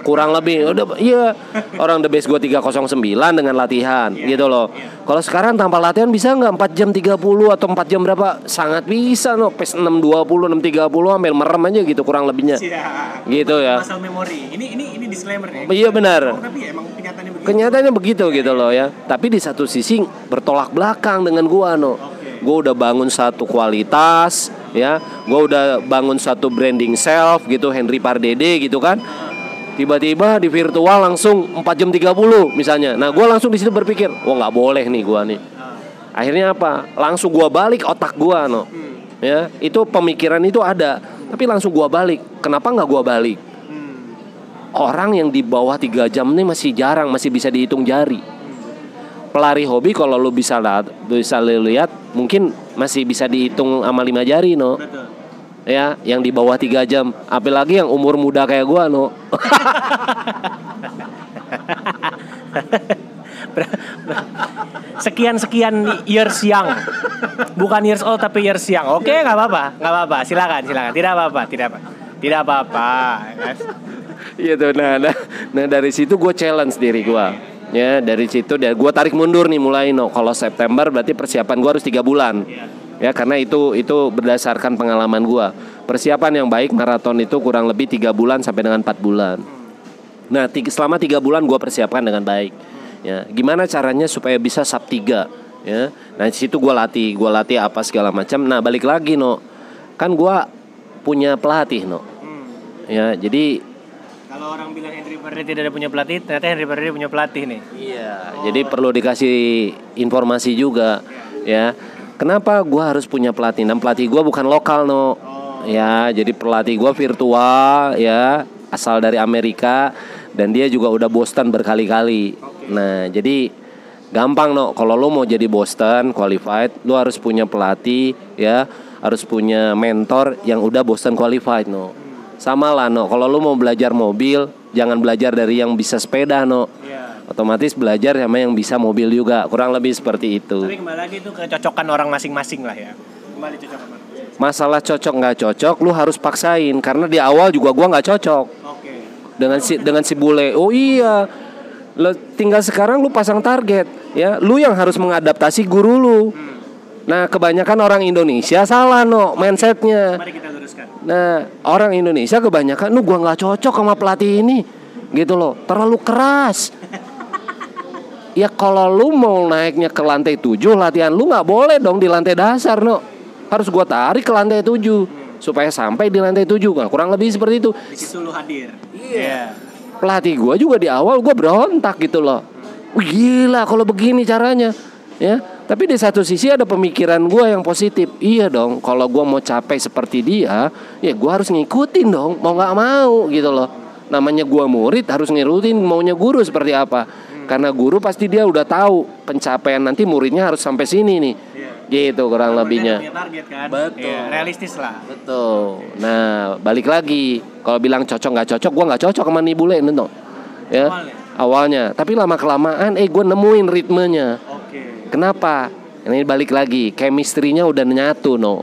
kurang lebih udah iya. Orang the best gua 309 dengan latihan gitu loh. kalau sekarang tanpa latihan bisa nggak 4 jam 30 atau 4 jam berapa? Sangat bisa no. Pace 620 630 hampir merem aja gitu kurang lebihnya. Gitu ya. Masal memori. Ini ini ini disclaimer ya. iya benar. Oh, tapi emang kenyataannya begitu. kenyataannya begitu gitu loh ya. Tapi di satu sisi bertolak belakang dengan gua no. Gua udah bangun satu kualitas ya. Gua udah bangun satu branding self gitu Henry Pardede gitu kan tiba-tiba di virtual langsung 4 jam 30 misalnya. Nah gua langsung di situ berpikir wah nggak boleh nih gua nih. Akhirnya apa? Langsung gua balik otak gua no. Ya itu pemikiran itu ada tapi langsung gua balik. Kenapa nggak gua balik? Orang yang di bawah 3 jam ini masih jarang masih bisa dihitung jari. Pelari hobi kalau lu bisa lihat bisa lihat mungkin masih bisa dihitung sama lima jari no. Betul. Ya yang di bawah 3 jam apalagi yang umur muda kayak gua no Sekian sekian years young. Bukan years old tapi years young. Oke, nggak apa-apa, nggak apa-apa. Silakan, silakan. Tidak apa-apa, tidak apa. Tidak apa-apa. Iya tuh, nah, nah, nah dari situ gue challenge diri gue, ya dari situ dan gue tarik mundur nih mulai no. Kalau September berarti persiapan gue harus tiga bulan, ya karena itu itu berdasarkan pengalaman gue. Persiapan yang baik maraton itu kurang lebih tiga bulan sampai dengan empat bulan. Nah, tiga, selama tiga bulan gue persiapkan dengan baik. Ya, gimana caranya supaya bisa sub tiga? Ya, nah di situ gue latih, gue latih apa segala macam. Nah, balik lagi no, kan gue punya pelatih no. Ya, jadi Kalau orang bilang Henry Pardede tidak ada punya pelatih, ternyata Henry Pardede punya pelatih nih. Iya, jadi perlu dikasih informasi juga ya. Kenapa gua harus punya pelatih? Dan pelatih gua bukan lokal no. Ya, jadi pelatih gua virtual ya, asal dari Amerika dan dia juga udah Boston berkali-kali. Nah, jadi gampang no. Kalau lo mau jadi Boston qualified, lo harus punya pelatih ya, harus punya mentor yang udah Boston qualified no. Sama lah no. Kalau lo mau belajar mobil, jangan belajar dari yang bisa sepeda no Iya. Otomatis belajar sama yang bisa mobil juga kurang lebih seperti itu Tapi kembali lagi itu kecocokan orang masing-masing lah ya. Kembali masing-masing. masalah cocok nggak cocok lu harus paksain karena di awal juga gua nggak cocok Oke. dengan si dengan si bule oh iya Lo tinggal sekarang lu pasang target ya lu yang harus mengadaptasi guru lu nah kebanyakan orang Indonesia salah no mindsetnya Mari kita luruskan. Nah, orang Indonesia kebanyakan, "Nu gua nggak cocok sama pelatih ini." Gitu loh, terlalu keras. Ya kalau lu mau naiknya ke lantai 7 latihan lu nggak boleh dong di lantai dasar, no. Harus gua tarik ke lantai 7 supaya sampai di lantai 7. Nah, kurang lebih seperti itu. Di situ lu hadir. Iya. Pelatih gua juga di awal gua berontak gitu loh. Gila kalau begini caranya. Ya, tapi di satu sisi ada pemikiran gua yang positif. Iya dong, kalau gua mau capek seperti dia, ya gua harus ngikutin dong, mau nggak mau gitu loh. Namanya gua murid harus ngirutin maunya guru seperti apa. Karena guru pasti dia udah tahu pencapaian nanti muridnya harus sampai sini nih. Gitu kurang lebihnya. Punya target kan. Betul. Iya, realistis lah. Betul. Nah, balik lagi. Kalau bilang cocok nggak cocok, gua nggak cocok sama nih bule no. Ya. Awalnya. Awalnya. Tapi lama kelamaan, eh gue nemuin ritmenya. Oke. Kenapa? Ini balik lagi, chemistry-nya udah nyatu no.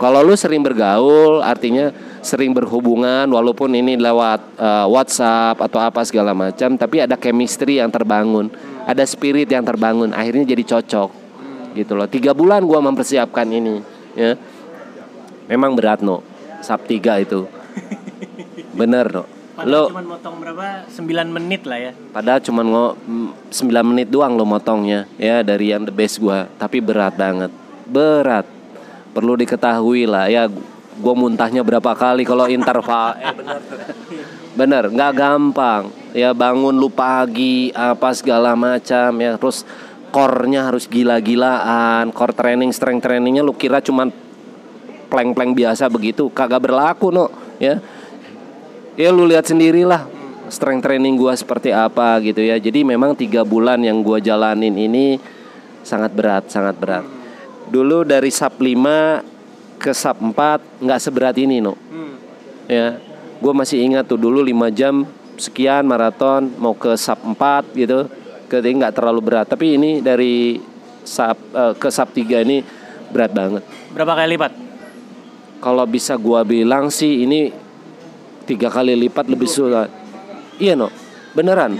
Kalau lu sering bergaul, artinya sering berhubungan, walaupun ini lewat uh, WhatsApp atau apa segala macam, tapi ada chemistry yang terbangun, ada spirit yang terbangun, akhirnya jadi cocok, gitu loh. Tiga bulan gua mempersiapkan ini, ya. Memang berat no, sub tiga itu, bener no. Padahal Lo cuma motong berapa? 9 menit lah ya. Padahal cuma ngo 9 menit doang lo motongnya ya dari yang the best gua, tapi berat banget. Berat. Perlu diketahui lah ya gua muntahnya berapa kali kalau interval. eh bener. Bener, nggak gampang. Ya bangun lu pagi apa segala macam ya terus core-nya harus gila-gilaan, core training, strength trainingnya lu kira cuman plank-plank biasa begitu, kagak berlaku no, ya ya lu lihat sendirilah strength training gua seperti apa gitu ya jadi memang tiga bulan yang gua jalanin ini sangat berat sangat berat dulu dari sub 5 ke sub 4 nggak seberat ini no ya gua masih ingat tuh dulu 5 jam sekian maraton mau ke sub 4 gitu jadi nggak terlalu berat tapi ini dari sub eh, ke sub 3 ini berat banget Berapa kali lipat? kalau bisa gua bilang sih ini tiga kali lipat lebih sulit. Iya no, beneran.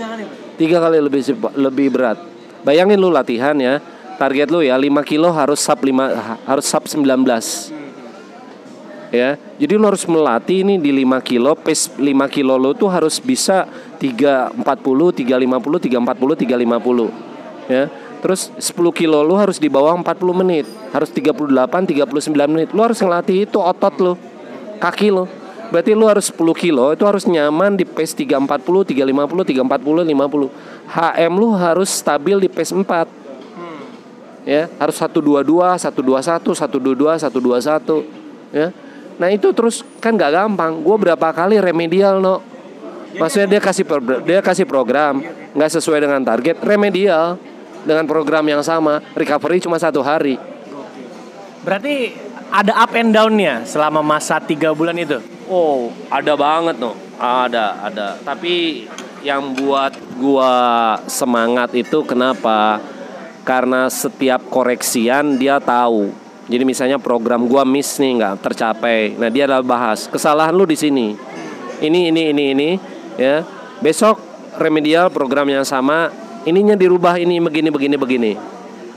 Tiga kali lebih lebih berat. Bayangin lu latihan ya, target lu ya 5 kilo harus sub 5 harus sub 19 ya. Jadi lu harus melatih ini di 5 kilo pace 5 kilo lu tuh harus bisa 340 350 340 350 ya. Terus 10 kilo lu harus di bawah 40 menit harus 38 39 menit. Lu harus ngelatih itu otot lu kaki lu. Berarti lu harus 10 kilo itu harus nyaman di pace 340 350 340 50 HM lu harus stabil di pace 4 ya. Harus 122 121 122 121 ya nah itu terus kan nggak gampang gue berapa kali remedial no maksudnya dia kasih pro- dia kasih program nggak sesuai dengan target remedial dengan program yang sama recovery cuma satu hari Berarti ada up and down-nya selama masa tiga bulan itu. Oh, ada banget no. Ada, ada. Tapi yang buat gua semangat itu kenapa? Karena setiap koreksian dia tahu. Jadi misalnya program gua miss nih nggak tercapai. Nah, dia adalah bahas kesalahan lu di sini. Ini ini ini ini ya. Besok remedial program yang sama, ininya dirubah ini begini begini begini.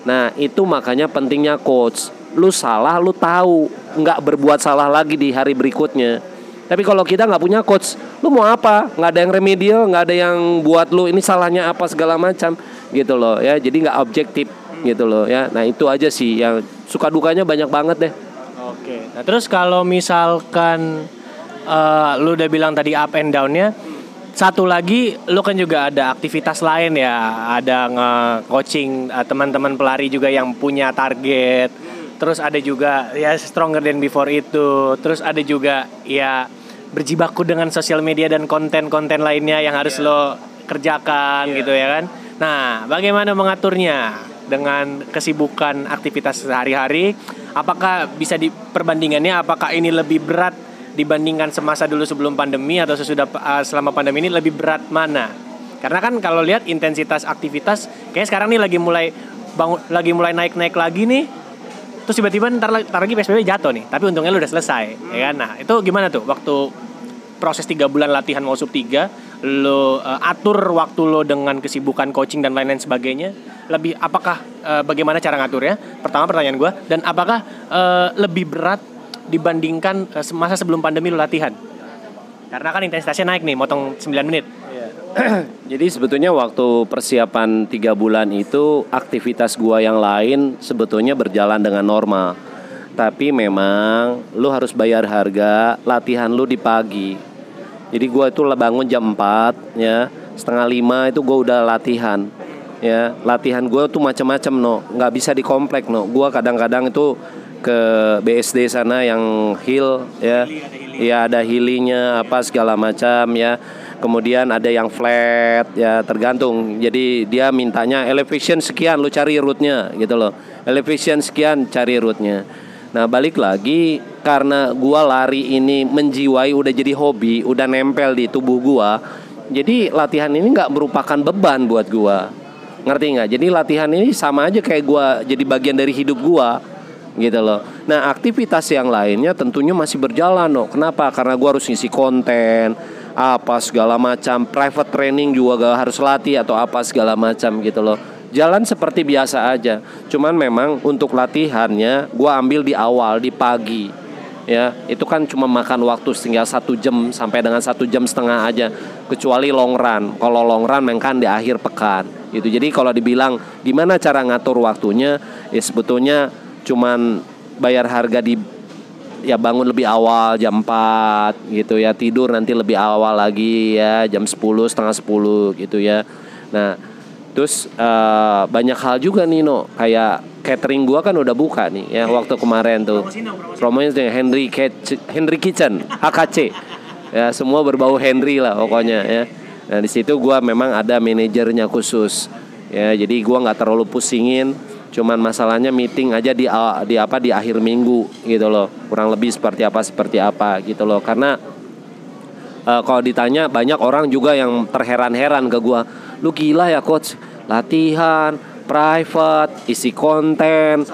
Nah, itu makanya pentingnya coach. Lu salah, lu tahu, nggak berbuat salah lagi di hari berikutnya. Tapi kalau kita nggak punya coach, lu mau apa? Nggak ada yang remedial, nggak ada yang buat lu ini salahnya apa segala macam, gitu loh ya. Jadi nggak objektif, gitu loh ya. Nah itu aja sih yang suka dukanya banyak banget deh. Oke. Nah terus kalau misalkan eh, lu udah bilang tadi up and down-nya, satu lagi lu kan juga ada aktivitas lain ya, ada nge-coaching eh, teman-teman pelari juga yang punya target. Terus ada juga ya stronger than before itu. Terus ada juga ya berjibaku dengan sosial media dan konten-konten lainnya yang harus lo kerjakan gitu ya kan. Nah, bagaimana mengaturnya dengan kesibukan aktivitas sehari-hari? Apakah bisa diperbandingannya apakah ini lebih berat dibandingkan semasa dulu sebelum pandemi atau sesudah uh, selama pandemi ini lebih berat mana? Karena kan kalau lihat intensitas aktivitas kayak sekarang nih lagi mulai bangun lagi mulai naik-naik lagi nih. Terus tiba-tiba ntar, ntar lagi PSBB jatuh nih, tapi untungnya lu udah selesai, ya kan? Nah, itu gimana tuh waktu proses tiga bulan latihan mau sub 3 lo uh, atur waktu lo dengan kesibukan coaching dan lain-lain sebagainya? Lebih apakah uh, bagaimana cara ngaturnya pertama pertanyaan gue dan apakah uh, lebih berat dibandingkan uh, masa sebelum pandemi lo latihan? Karena kan intensitasnya naik nih motong 9 menit. Jadi sebetulnya waktu persiapan tiga bulan itu aktivitas gua yang lain sebetulnya berjalan dengan normal. Tapi memang lu harus bayar harga latihan lu di pagi. Jadi gua itu bangun jam 4 ya, setengah lima itu gua udah latihan. Ya, latihan gua tuh macam-macam no, nggak bisa di komplek no. Gua kadang-kadang itu ke BSD sana yang hill ya. Ya ada hilinya apa segala macam ya. Kemudian ada yang flat ya tergantung. Jadi dia mintanya elevation sekian lu cari rootnya gitu loh. Elevation sekian cari rootnya. Nah balik lagi karena gua lari ini menjiwai udah jadi hobi, udah nempel di tubuh gua. Jadi latihan ini nggak merupakan beban buat gua. Ngerti nggak? Jadi latihan ini sama aja kayak gua jadi bagian dari hidup gua. gitu loh. Nah aktivitas yang lainnya tentunya masih berjalan loh. Kenapa? Karena gue harus ngisi konten apa segala macam private training juga gak harus latih atau apa segala macam gitu loh jalan seperti biasa aja cuman memang untuk latihannya gue ambil di awal di pagi ya itu kan cuma makan waktu tinggal satu jam sampai dengan satu jam setengah aja kecuali long run. Kalau long run kan di akhir pekan itu jadi kalau dibilang gimana cara ngatur waktunya ya sebetulnya cuman bayar harga di ya bangun lebih awal jam 4 gitu ya. Tidur nanti lebih awal lagi ya jam 10 setengah 10 gitu ya. Nah terus uh, banyak hal juga nih no kayak catering gua kan udah buka nih ya waktu kemarin tuh. Promonya dengan Henry Henry Kitchen HKC ya semua berbau Henry lah pokoknya ya. nah di situ gua memang ada manajernya khusus ya. Jadi gua nggak terlalu pusingin cuman masalahnya meeting aja di di apa di akhir minggu gitu loh. Kurang lebih seperti apa seperti apa gitu loh. Karena uh, kalau ditanya banyak orang juga yang terheran-heran ke gua lu gila ya coach. Latihan private isi konten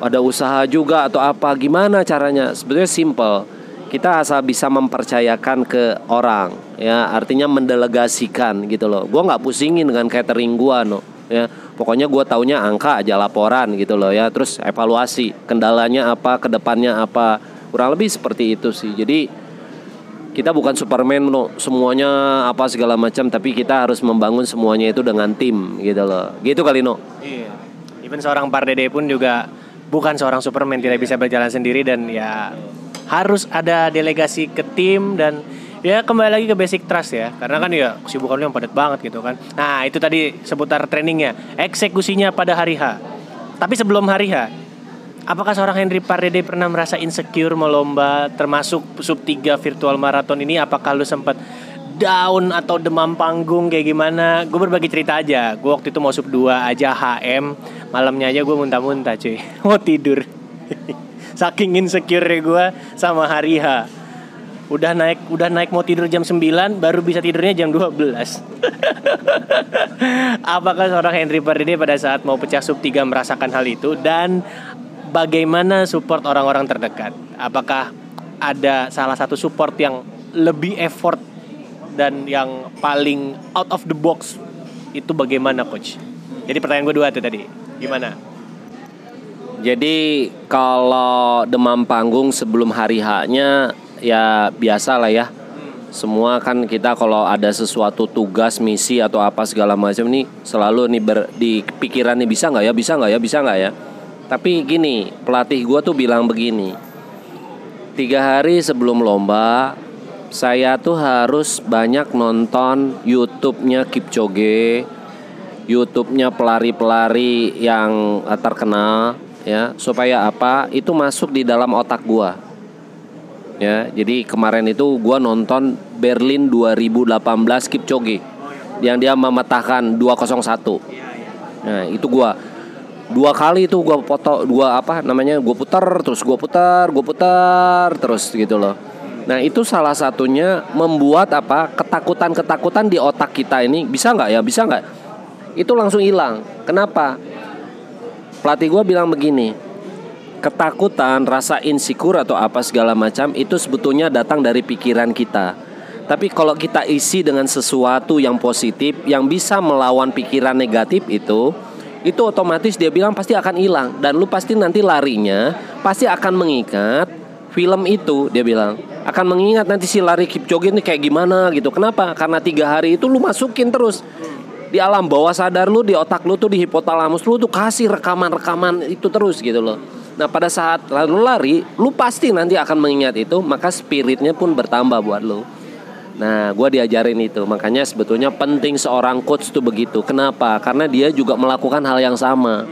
ada usaha juga atau apa? Gimana caranya? Sebetulnya simple. Kita asal bisa mempercayakan ke orang ya. Artinya mendelegasikan gitu loh. Gua nggak pusingin dengan catering gua no ya. Pokoknya gue taunya angka aja laporan gitu loh ya. Terus evaluasi kendalanya apa ke depannya apa. Kurang lebih seperti itu sih. Jadi kita bukan Superman no. Semuanya apa segala macam tapi kita harus membangun semuanya itu dengan tim gitu loh. Gitu kali no. Iya. Even seorang Pardede pun juga bukan seorang Superman tidak bisa berjalan sendiri dan ya harus ada delegasi ke tim dan ya kembali lagi ke basic trust ya. Karena kan ya kesibukan yang padat banget gitu kan. Nah itu tadi seputar trainingnya eksekusinya pada hari H. Tapi sebelum hari H apakah seorang Henry Pardede pernah merasa insecure melomba termasuk sub 3 virtual marathon ini? Apakah lu sempat down atau demam panggung? Kayak gimana? Gue berbagi cerita aja. Gue waktu itu mau sub 2 aja HM malamnya aja gue muntah-muntah cuy. Mau tidur. Saking insecure gue sama hari H. Udah naik udah naik mau tidur jam 9 baru bisa tidurnya jam 12 apakah seorang Henry Pardede pada saat mau pecah sub 3 merasakan hal itu? Dan bagaimana support orang-orang terdekat? Apakah ada salah satu support yang lebih effort dan yang paling out of the box? Itu bagaimana coach? Jadi pertanyaan gue dua tuh tadi. Gimana? Jadi kalau demam panggung sebelum hari H-nya ya biasa lah ya. Semua kan kita kalau ada sesuatu tugas misi atau apa segala macam nih selalu nih ber, di pikiran nih bisa nggak ya? Bisa nggak ya? Bisa nggak ya tapi gini pelatih gue tuh bilang begini tiga hari sebelum lomba saya tuh harus banyak nonton YouTube-nya Kipchoge YouTube-nya pelari-pelari yang terkenal ya supaya apa? Itu masuk di dalam otak gua. Ya jadi kemarin itu gue nonton Berlin 2018 Kipchoge yang dia memetahkan 201 nah itu gue dua kali itu gue foto dua apa namanya gue putar terus gue putar gue putar terus gitu loh. Nah itu salah satunya membuat apa ketakutan ketakutan di otak kita ini bisa nggak ya? Bisa nggak? Itu langsung hilang. Kenapa? Pelatih gue bilang begini ketakutan, rasa insecure atau apa segala macam itu sebetulnya datang dari pikiran kita. Tapi kalau kita isi dengan sesuatu yang positif yang bisa melawan pikiran negatif itu, itu otomatis dia bilang pasti akan hilang dan lu pasti nanti larinya pasti akan mengingat film itu dia bilang akan mengingat nanti si lari Kipchoge ini kayak gimana gitu. Kenapa? Karena tiga hari itu lu masukin terus di alam bawah sadar lu di otak lu tuh di hipotalamus lu tuh kasih rekaman-rekaman itu terus gitu loh. Nah pada saat lalu lari, lu pasti nanti akan mengingat itu, maka spiritnya pun bertambah buat lu. Nah, gue diajarin itu, makanya sebetulnya penting seorang coach tuh begitu. Kenapa? Karena dia juga melakukan hal yang sama.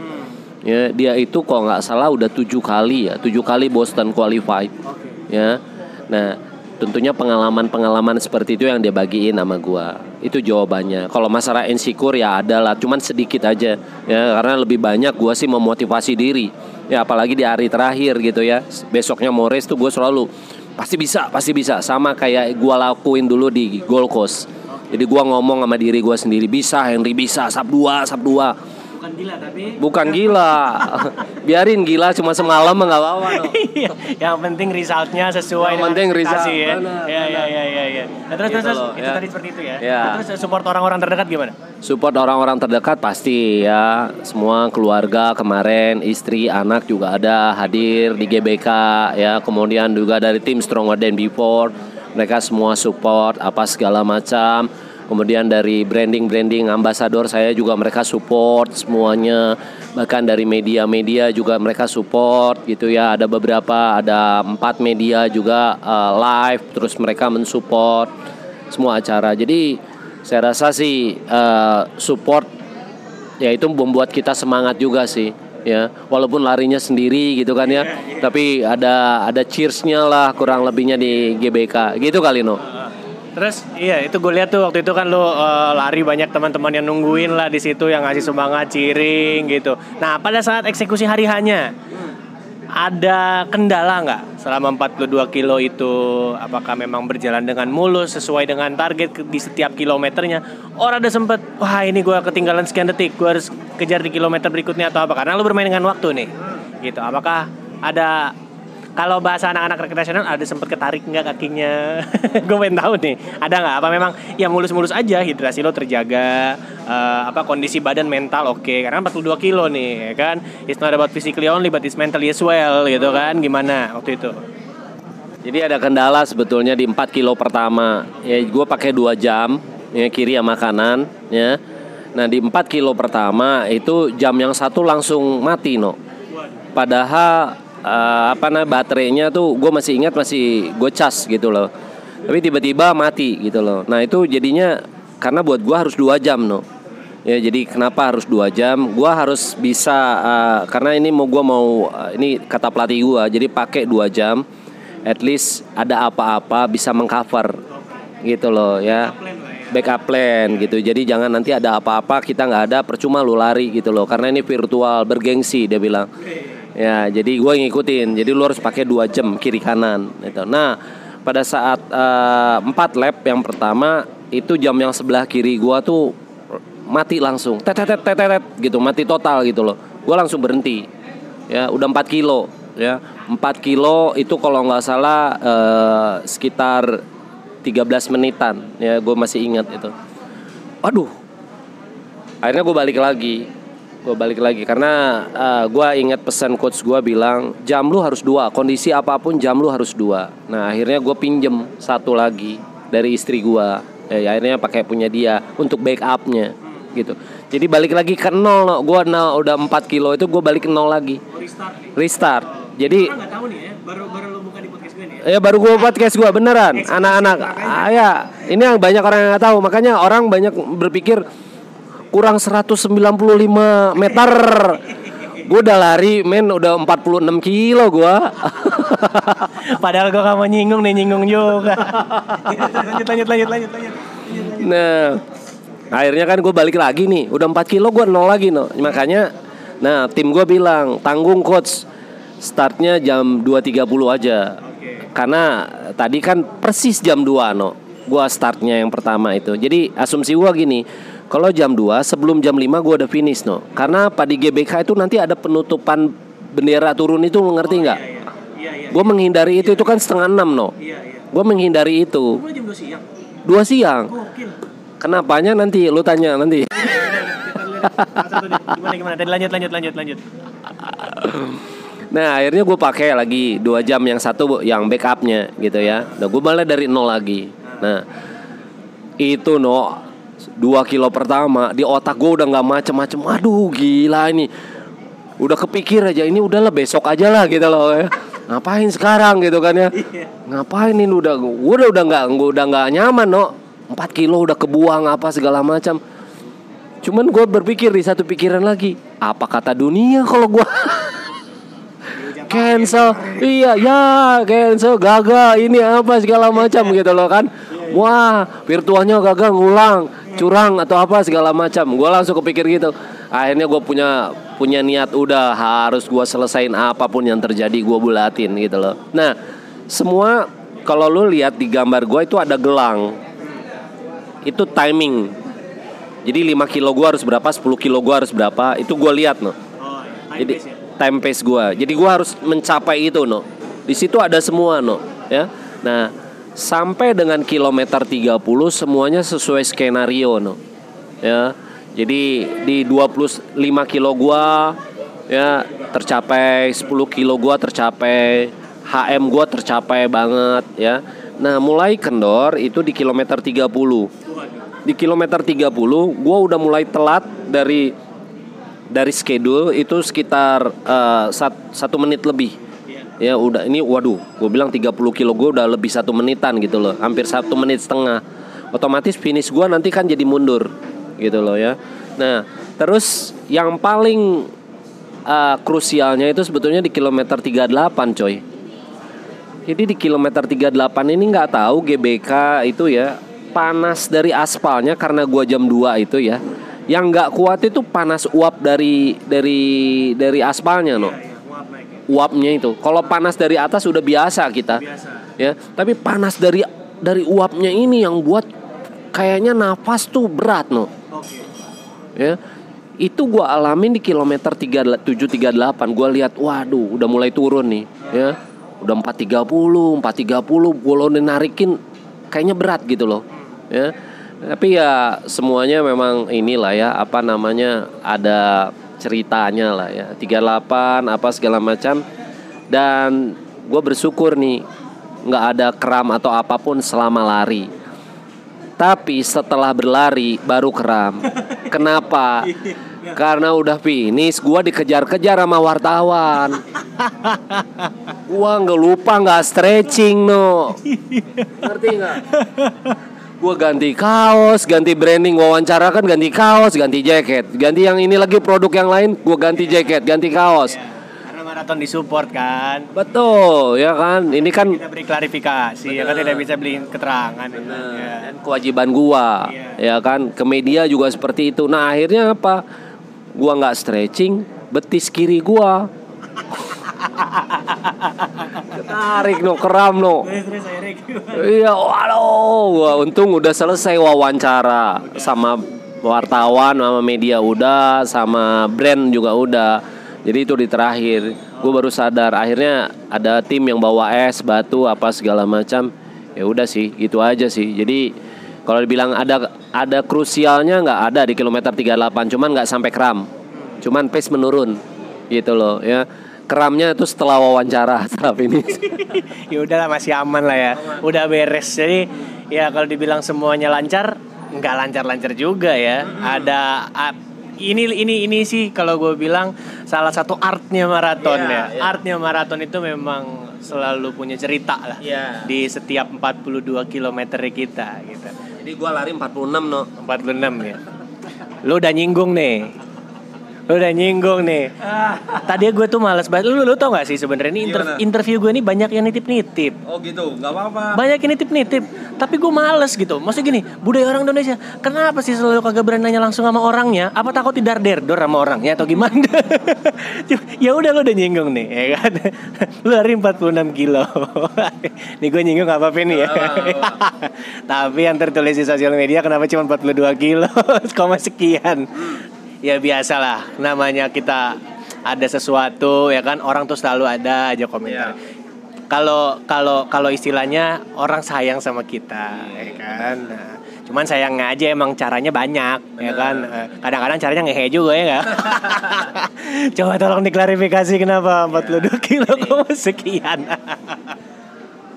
Ya, dia itu kok nggak salah udah tujuh kali ya, tujuh kali Boston qualified. Ya, nah tentunya pengalaman-pengalaman seperti itu yang dia bagiin sama gue. Itu jawabannya. Kalau masalah insecure ya ada lah, cuman sedikit aja. Ya, karena lebih banyak gue sih memotivasi diri ya apalagi di hari terakhir gitu ya besoknya mau race tuh gue selalu pasti bisa pasti bisa. Sama kayak gue lakuin dulu di Gold Coast. Jadi gue ngomong sama diri gue sendiri bisa Henry bisa sab dua sab dua bukan gila tapi Bukan gila. Biarin gila cuma semalam nggak apa-apa. no. Iya, yang penting resultnya sesuai Yang penting result, ya. Ya, ya, ya, ya, ya. Nah, terus, Gitu terus, terus, loh, itu ya. tadi seperti itu ya. Ya. Nah, Terus support orang-orang terdekat gimana? Support orang-orang terdekat pasti ya. Semua keluarga kemarin, istri, anak juga ada hadir di GBK ya. Kemudian juga dari tim Stronger Than Before. Mereka semua support apa segala macam. Kemudian dari branding-branding ambasador saya juga mereka support semuanya. Bahkan dari media-media juga mereka support gitu ya. Ada beberapa, ada empat media juga eh, live. Terus mereka mensupport semua acara. Jadi saya rasa sih eh, support ya itu membuat kita semangat juga sih ya walaupun larinya sendiri gitu kan ya tapi ada ada cheersnya lah kurang lebihnya di GBK gitu kali no Terus iya itu gue lihat tuh waktu itu kan lo eh, lari banyak teman-teman yang nungguin lah di situ yang ngasih semangat cheering gitu. Nah pada saat eksekusi hari hanya ada kendala nggak? Selama 42 kilo itu apakah memang berjalan dengan mulus sesuai dengan target di setiap kilometernya? Orang ada sempet wah ini gue ketinggalan sekian detik gue harus kejar di kilometer berikutnya atau apa? Karena lo bermain dengan waktu nih gitu. Apakah ada kalau bahasa anak-anak rekreasional ada sempet ketarik nggak kakinya? Gue pengen tahu nih ada nggak? Apa memang ya mulus-mulus aja hidrasi lo terjaga eh, apa kondisi badan mental oke? Karena 42 kilo nih ya kan? It's not about physically only but it's mentally as well gitu kan? Gimana waktu itu? Jadi ada kendala sebetulnya di 4 kilo pertama. Ya gue pakai dua jam ya kiri sama kanan ya. Nah di 4 kilo pertama itu jam yang satu langsung mati no padahal eh, apa namanya baterainya tuh gue masih ingat masih gue cas gitu loh. Tapi tiba-tiba mati gitu loh. Nah itu jadinya karena buat gue harus dua jam no. Ya jadi kenapa harus dua jam? Gue harus bisa eh, karena ini mau gue mau eh, ini kata pelatih gue jadi pakai dua jam at least ada apa-apa bisa mengcover gitu loh ya. Backup plan gitu. Jadi jangan nanti ada apa-apa kita nggak ada percuma lu lari gitu loh. Karena ini virtual bergengsi dia bilang ya jadi gue ngikutin. Jadi lu harus pakai dua jam kiri kanan gitu. Nah pada saat eh, empat lap yang pertama itu jam yang sebelah kiri gue tuh mati langsung. Tet tet tet tet gitu. Mati total gitu loh. Gue langsung berhenti. Ya udah 4 kilo ya. 4 kilo itu kalau nggak salah eh, sekitar 13 menitan. Ya gue masih ingat itu. Aduh. Akhirnya gue balik lagi gue balik lagi karena eh, gue ingat pesan coach gue bilang jam lu harus dua kondisi apa pun jam lu harus dua. Nah akhirnya gue pinjem satu lagi dari istri gue ya akhirnya pakai punya dia untuk backupnya gitu. Jadi balik lagi ke nol no. gue nol udah 4 kilo itu gue balik ke nol lagi. Restart. Jadi nggak tahu nih ya baru baru lo buka di podcast gue nih ya. Ya baru gue podcast gue beneran. Anak-anak. Ah, ya. Ini yang banyak orang yang nggak tahu. Makanya orang banyak berpikir kurang 195 meter. Gue udah lari men udah 46 kilo gue. padahal gue gak mau nyinggung nih nyinggung juga. Lanjut lanjut lanjut lanjut lanjut. Nah akhirnya kan gue balik lagi nih. Udah 4 kilo gue nol lagi no. Makanya nah tim gue bilang tanggung coach. Startnya jam 2.30 aja. Karena tadi kan persis jam 2 no. Gua startnya yang pertama itu. Jadi asumsi gua gini kalau jam 2 sebelum jam 5 gua udah finish no. Karena apa di GBK itu nanti ada penutupan bendera turun itu ngerti nggak? iya iya. Gue menghindari itu itu kan setengah enam no. Iya iya. Gue menghindari itu. Gue jam 2 siang? Dua siang. Gokil. Kenapanya nanti? Lu tanya nanti. Satu deh. gimana gimana? Tadi lanjut lanjut lanjut lanjut. Nah akhirnya gue pakai lagi dua jam yang satu yang backupnya gitu ya. Nah gue malah dari nol lagi. Nah itu no dua kilo pertama di otak gue udah nggak macem-macem. Aduh gila ini. Udah kepikir aja ini udahlah besok aja lah gitu loh ya. Ngapain sekarang gitu kan ya? Ngapain ini udah gue udah udah nggak gue udah nggak nyaman no. 4 kilo udah kebuang apa segala macam. Cuman gue berpikir di satu pikiran lagi, apa kata dunia kalau gue cancel iya ya cancel gagal ini apa segala macam gitu loh kan wah virtualnya gagal ngulang curang atau apa segala macam gue langsung kepikir gitu akhirnya gue punya punya niat udah harus gue selesain apa pun yang terjadi gue bulatin gitu loh nah semua kalau lu lihat di gambar gue itu ada gelang itu timing Jadi 5 kilo gue harus berapa, 10 kilo gue harus berapa, itu gue lihat no. Oh, Jadi time pace gue. Jadi gue harus mencapai itu no. Di situ ada semua no, ya. Nah, sampai dengan kilometer 30 semuanya sesuai skenario no. Ya. Jadi di 25 kilo gua ya tercapai 10 kilo gua tercapai HM gua tercapai banget ya. Nah, mulai kendor itu di kilometer 30. Di kilometer 30 gua udah mulai telat dari dari schedule itu sekitar sat- satu menit lebih ya udah ini waduh gue bilang 30 kilo gue udah lebih satu menitan gitu loh hampir satu menit setengah otomatis finish gue nanti kan jadi mundur gitu loh ya nah terus yang paling eh, krusialnya itu sebetulnya di kilometer 38 coy jadi di kilometer 38 ini nggak tahu GBK itu ya panas dari aspalnya karena gua jam 2 itu ya. Yang nggak kuat itu panas uap dari dari dari aspalnya no. Uapnya itu. Kalau panas dari atas udah biasa kita. Ya, tapi panas dari dari uapnya ini yang buat kayaknya nafas tuh berat no. Ya. Itu gua alamin di kilometer 3738. Gua lihat waduh udah mulai turun nih, ya. Udah 430, 430 gua lo narikin kayaknya berat gitu loh. Ya. Tapi ya semuanya memang inilah ya apa namanya ada ceritanya lah ya. 38 apa segala macam dan gue bersyukur nih nggak ada kram atau apa pun selama lari. Tapi setelah berlari baru kram. Kenapa? Karena udah finish, gua dikejar-kejar sama wartawan. Gua nggak lupa nggak stretching no. Ngerti nggak? Gua ganti kaos, ganti branding wawancara kan ganti kaos, ganti jaket. Ganti yang ini lagi produk yang lain, gua ganti jaket, ganti kaos. Karena maraton disupport kan. Betul, ya kan? Ini kan Kita beri klarifikasi, ya kan tidak bisa beli keterangan. Ya. dan kewajiban gua ya kan ke media juga seperti itu nah akhirnya apa gua nggak stretching betis kiri gua ketarik no keram no iya waduh. Gua untung udah selesai wawancara sama wartawan sama media udah sama brand juga udah. Jadi itu di terakhir. Gue baru sadar akhirnya ada tim yang bawa es batu apa segala macam. Ya udah sih gitu aja sih. Jadi kalau dibilang ada ada krusialnya nggak ada di kilometer 38 cuman nggak sampai kram cuman pace menurun gitu loh ya keramnya itu setelah wawancara setelah finish ya udahlah masih aman lah ya. Udah beres. Jadi ya kalau dibilang semuanya lancar, nggak lancar-lancar juga ya. Ada a- ini ini ini sih kalau gue bilang salah satu artnya maraton Iya, ya. iya. Artnya maraton itu memang selalu punya cerita lah Iya. di setiap 42 km kita gitu. jadi gua lari 46 no 46 ya. Lu udah nyinggung nih. Lu udah nyinggung nih. Tadi gue tuh males banget. Lu, lu tau gak sih sebenarnya ini inter- Gimana? interview gue ini banyak yang nitip-nitip. oh gitu nggak apa-apa. Banyak yang nitip-nitip. Tapi gue males gitu. Maksudnya gini budaya orang Indonesia kenapa sih selalu kagak berani nanya langsung sama orangnya? Apa takut tidak derdor sama orangnya atau gimana? Ya udah lo udah nyinggung nih ya kan? Lu lari 46 kilo. Nih gue nyinggung gak apa-apa nih ya tapi yang tertulis di sosial media kenapa cuma 42 kilo? Koma sekian ya biasalah. Namanya kita ada sesuatu ya kan? Orang tuh selalu ada aja komentar. Kalau kalau kalau istilahnya orang sayang sama kita ya kan? Nah, cuman sayangnya aja emang caranya banyak ya kan? Eh, kadang-kadang caranya ngehe juga ya nggak? Coba tolong diklarifikasi kenapa 42 kilo koma sekian.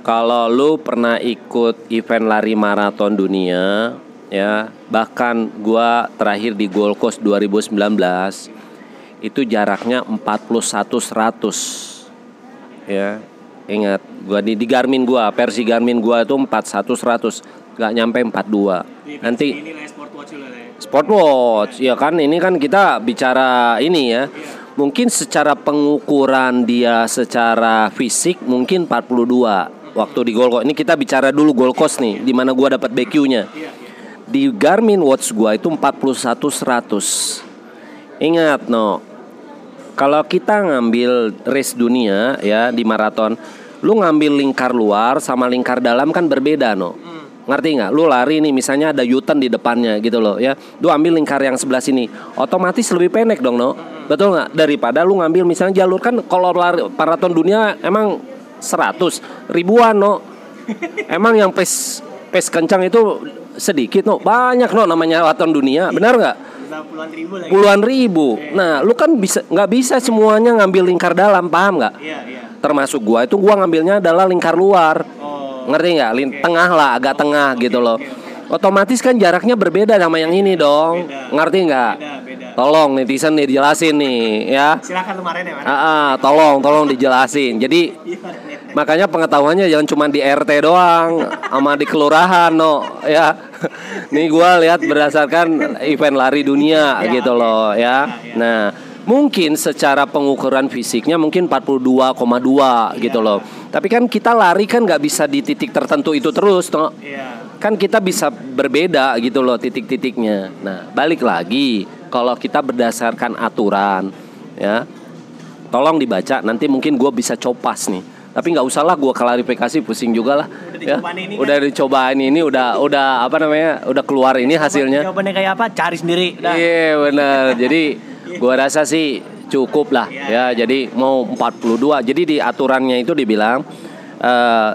Kalau lu pernah ikut event lari maraton dunia, ya, bahkan gua terakhir di Gold Coast 2019 itu jaraknya 41 100. Ya. Ingat, gua di, di Garmin gua, versi Garmin gua itu 41 100, nggak nyampe 42. Nanti Sport watch, ya kan ini kan kita bicara ini ya. Mungkin secara pengukuran dia secara fisik mungkin 42 waktu di Gold Coast. Ini kita bicara dulu Gold Coast nih, di mana gua dapat BQ-nya. Di Garmin watch gua itu 41 100. Ingat no. Kalau kita ngambil race dunia ya di maraton, lu ngambil lingkar luar sama lingkar dalam kan berbeda no. Ngerti nggak? Lu lari nih misalnya ada U-turn di depannya gitu loh ya. Lu ambil lingkar yang sebelah sini. Otomatis lebih pendek dong, no. Betul nggak? Daripada lu ngambil misalnya jalur kan kalau lari maraton dunia emang 100 ribuan, no. Emang yang pace pace kencang itu sedikit, no. Banyak, no namanya maraton dunia. Benar nggak? puluhan ribu lagi Puluhan ribu. Nah, lu kan bisa nggak bisa semuanya ngambil lingkar dalam, paham nggak? iya iya Termasuk gua itu gua ngambilnya adalah lingkar luar. oh Ngerti nggak? Lin tengah lah, agak tengah gitu loh. Otomatis kan jaraknya berbeda sama yang ini dong. Ngerti nggak? beda beda Tolong netizen nih dijelasin nih ya. silakan kemarin ya mas tolong, tolong dijelasin. Jadi makanya pengetahuannya jangan cuma di RT doang, sama di kelurahan, no, ya. Nih gua lihat berdasarkan event lari dunia gitu loh, ya. Nah, mungkin secara pengukuran fisiknya mungkin 42,2 gitu loh. Tapi kan kita lari kan nggak bisa di titik tertentu itu terus, no. iya Kan kita bisa berbeda gitu loh titik-titiknya. Nah, balik lagi kalau kita berdasarkan aturan, ya tolong dibaca nanti mungkin gue bisa copas nih tapi nggak usah lah gue klarifikasi pusing juga lah. Ya. dicobaan ini kan? udah dicobaan ini udah udah apa namanya udah keluar ini hasilnya. Jawabannya kayak apa? Cari sendiri iya benar jadi gue rasa sih cukup lah ya. Jadi mau 42 jadi di aturannya itu dibilang eh,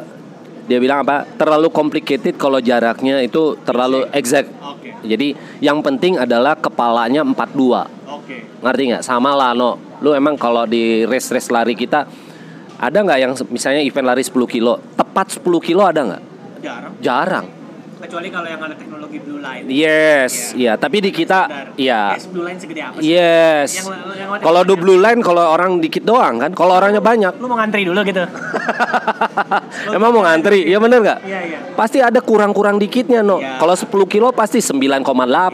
dia bilang apa? Terlalu complicated kalau jaraknya itu terlalu exact. Oke. Jadi yang penting adalah kepalanya 42 oke. Ngerti nggak? Sama lah no. Lu emang kalau di race race lari kita ada nggak yang misalnya event lari 10 kilo? Tepat 10 kilo ada nggak? Jarang. Jarang kecuali kalau yang ada teknologi blue line. Yes iya. tapi di kita iya. Yes, blue line segede apa sih? Yes. Yang- yang warna kalau do blue line kalau orang dikit doang kan? Kalau orangnya banyak. Lu mau ngantri dulu gitu? Emang mau ngantri? Iya bener nggak? Iya iya. Pasti ada kurang-kurang dikitnya no. Iya. Kalau 10 kilo pasti 9,8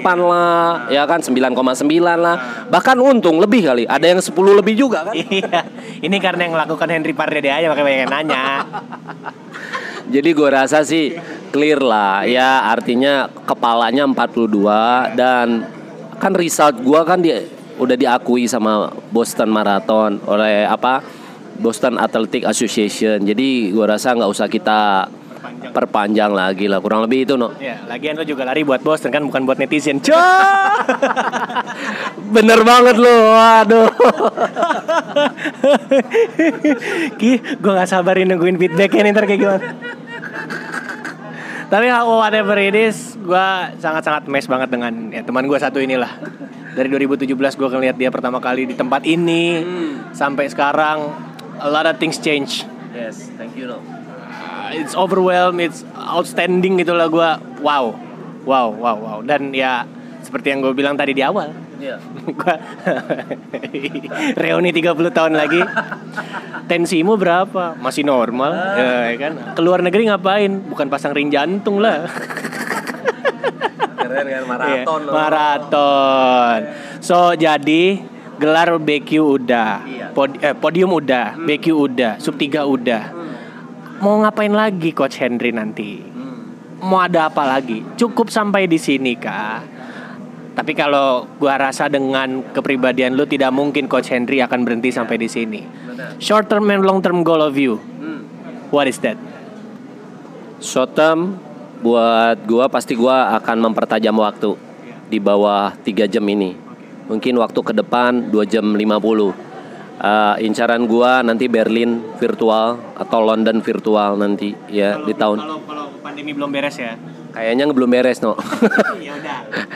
lah, ya kan? 9,9 lah. Bahkan untung lebih kali. Ada yang 10 lebih juga kan. iya. Ini karena yang melakukan Henry Pardede aja makanya banyak yang nanya Jadi gue rasa sih clear lah ya artinya kepalanya 42 dan kan result gua kan di, udah diakui sama Boston Marathon oleh apa Boston Athletic Association. Jadi gua rasa nggak usah kita perpanjang lagi lah kurang lebih itu no. ya lagian lu juga lari buat Boston kan bukan buat netizen Cok. Bener banget lo, waduh. Ki, gue gak sabarin nungguin feedbacknya nih ntar kayak gimana Tapi how whatever it is Gue sangat-sangat mes banget dengan ya, teman gue satu inilah Dari 2017 gue ngeliat dia pertama kali di tempat ini Sampai sekarang A lot of things change Yes, thank you no. It's overwhelmed, it's outstanding gitu lah gue Wow, wow, wow, wow Dan ya seperti yang gue bilang tadi di awal Iya. Gua reuni 30 tahun lagi. Tensimu berapa? Masih normal, ya kan? Keluar negeri ngapain? Bukan pasang ring jantung lah. Keren kan Iya, maraton. So jadi gelar BQ udah, Iya. Pod- eh, podium udah, BQ udah, sub 3 udah. Mau ngapain lagi Coach Henry nanti? Mau ada apa lagi? Cukup sampai di sini kah? Tapi kalau gua rasa dengan kepribadian lu tidak mungkin Coach Henry akan berhenti sampai di sini. Short term and long term goal of you. What is that? Short term buat gua pasti gua akan mempertajam waktu di bawah 3 jam ini. Mungkin waktu ke depan 2 jam 50. Eh, incaran gua nanti Berlin virtual atau London virtual nanti ya di tahun Kalau kalau pandemi belum beres ya. kayaknya belum beres no ya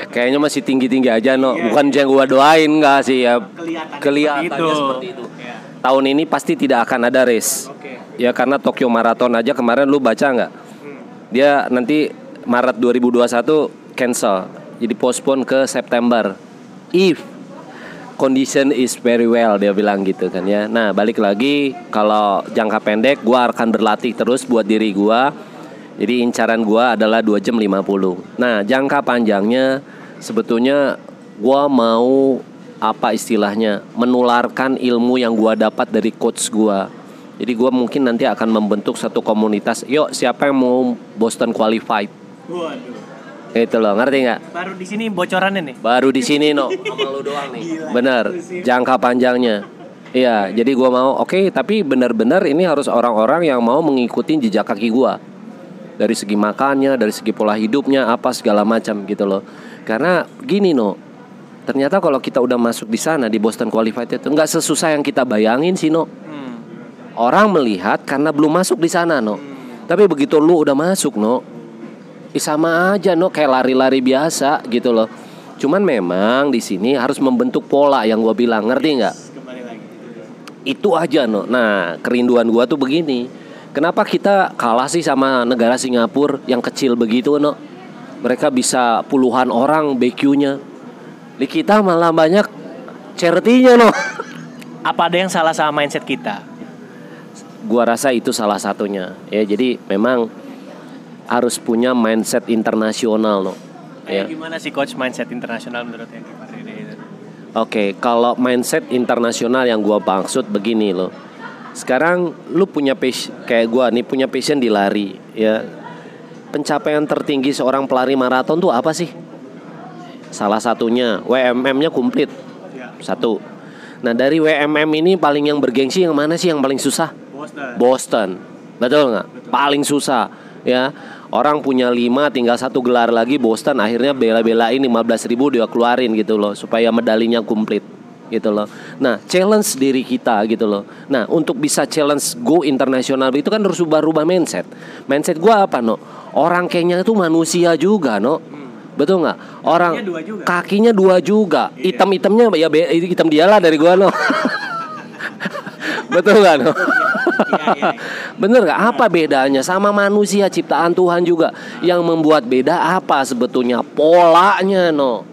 kayaknya masih tinggi tinggi aja no Iya, bukan yang gua doain nggak sih ya Kelihatan kelihatannya seperti itu. seperti itu Ya. tahun ini pasti tidak akan ada race Oke. ya karena Tokyo Marathon aja kemarin lu baca nggak Hmm. dia nanti Maret 2021 cancel jadi postpone ke September if condition is very well dia bilang gitu kan ya. Nah balik lagi kalau jangka pendek gua akan berlatih terus buat diri gua. Jadi incaran gua adalah 2 jam 50 nah jangka panjangnya sebetulnya gua mau apa istilahnya menularkan ilmu yang gua dapat dari coach gua. Jadi gua mungkin nanti akan membentuk satu komunitas. Yuk siapa yang mau Boston qualified. Itu loh ngerti nggak Baru di sini bocorannya nih. baru di sini no sama lu doang nih bener jangka panjangnya iya jadi gua mau oke tapi benar-benar ini harus orang-orang yang mau mengikuti jejak kaki gua dari segi makannya, dari segi pola hidupnya, apa segala macam gitu loh. Karena gini no, ternyata kalau kita udah masuk di sana di Boston Qualified itu nggak sesusah yang kita bayangin sih no. Hmm. Orang melihat karena belum masuk di sana no. Tapi begitu lu udah masuk no, sama aja no kayak lari-lari biasa gitu loh. Cuman memang di sini harus membentuk pola yang gua bilang, ngerti nggak? Itu aja no. Nah kerinduan gua tuh begini. Kenapa kita kalah sih sama negara Singapura yang kecil begitu no? Mereka bisa puluhan orang BQ-nya. Di kita malah banyak charity-nya no. Apa ada yang salah sama mindset kita? Gua rasa itu salah satunya. Ya jadi memang harus punya mindset internasional no. Ya. Kayak gimana sih coach mindset internasional menurut itu? Oke, kalau mindset internasional yang gua maksud begini loh. Sekarang lu punya passion kayak gua nih punya passion di lari, ya. Pencapaian tertinggi seorang pelari maraton tuh apa sih? Salah satunya WMM-nya komplit. Ya. Satu. Nah, dari WMM ini paling yang bergengsi yang mana sih yang paling susah? Boston. Boston. Betul nggak? Paling susah ya. Orang punya lima tinggal satu gelar lagi Boston akhirnya bela-belain 15 ribu dia keluarin gitu loh supaya medalinya komplit gitu loh. Nah, challenge diri kita gitu loh. Nah, untuk bisa challenge go internasional itu kan harus rubah-rubah mindset. Mindset gua apa, no? Orang Kenya itu manusia juga, no. Betul nggak? Orang Kakinya dua juga. kakinya dua juga. Hitam-hitamnya ya be- hitam dialah dari gua, no. Betul nggak, no? Iya, Bener gak? Apa bedanya? Sama manusia ciptaan Tuhan juga. Yang membuat beda apa sebetulnya? Polanya no.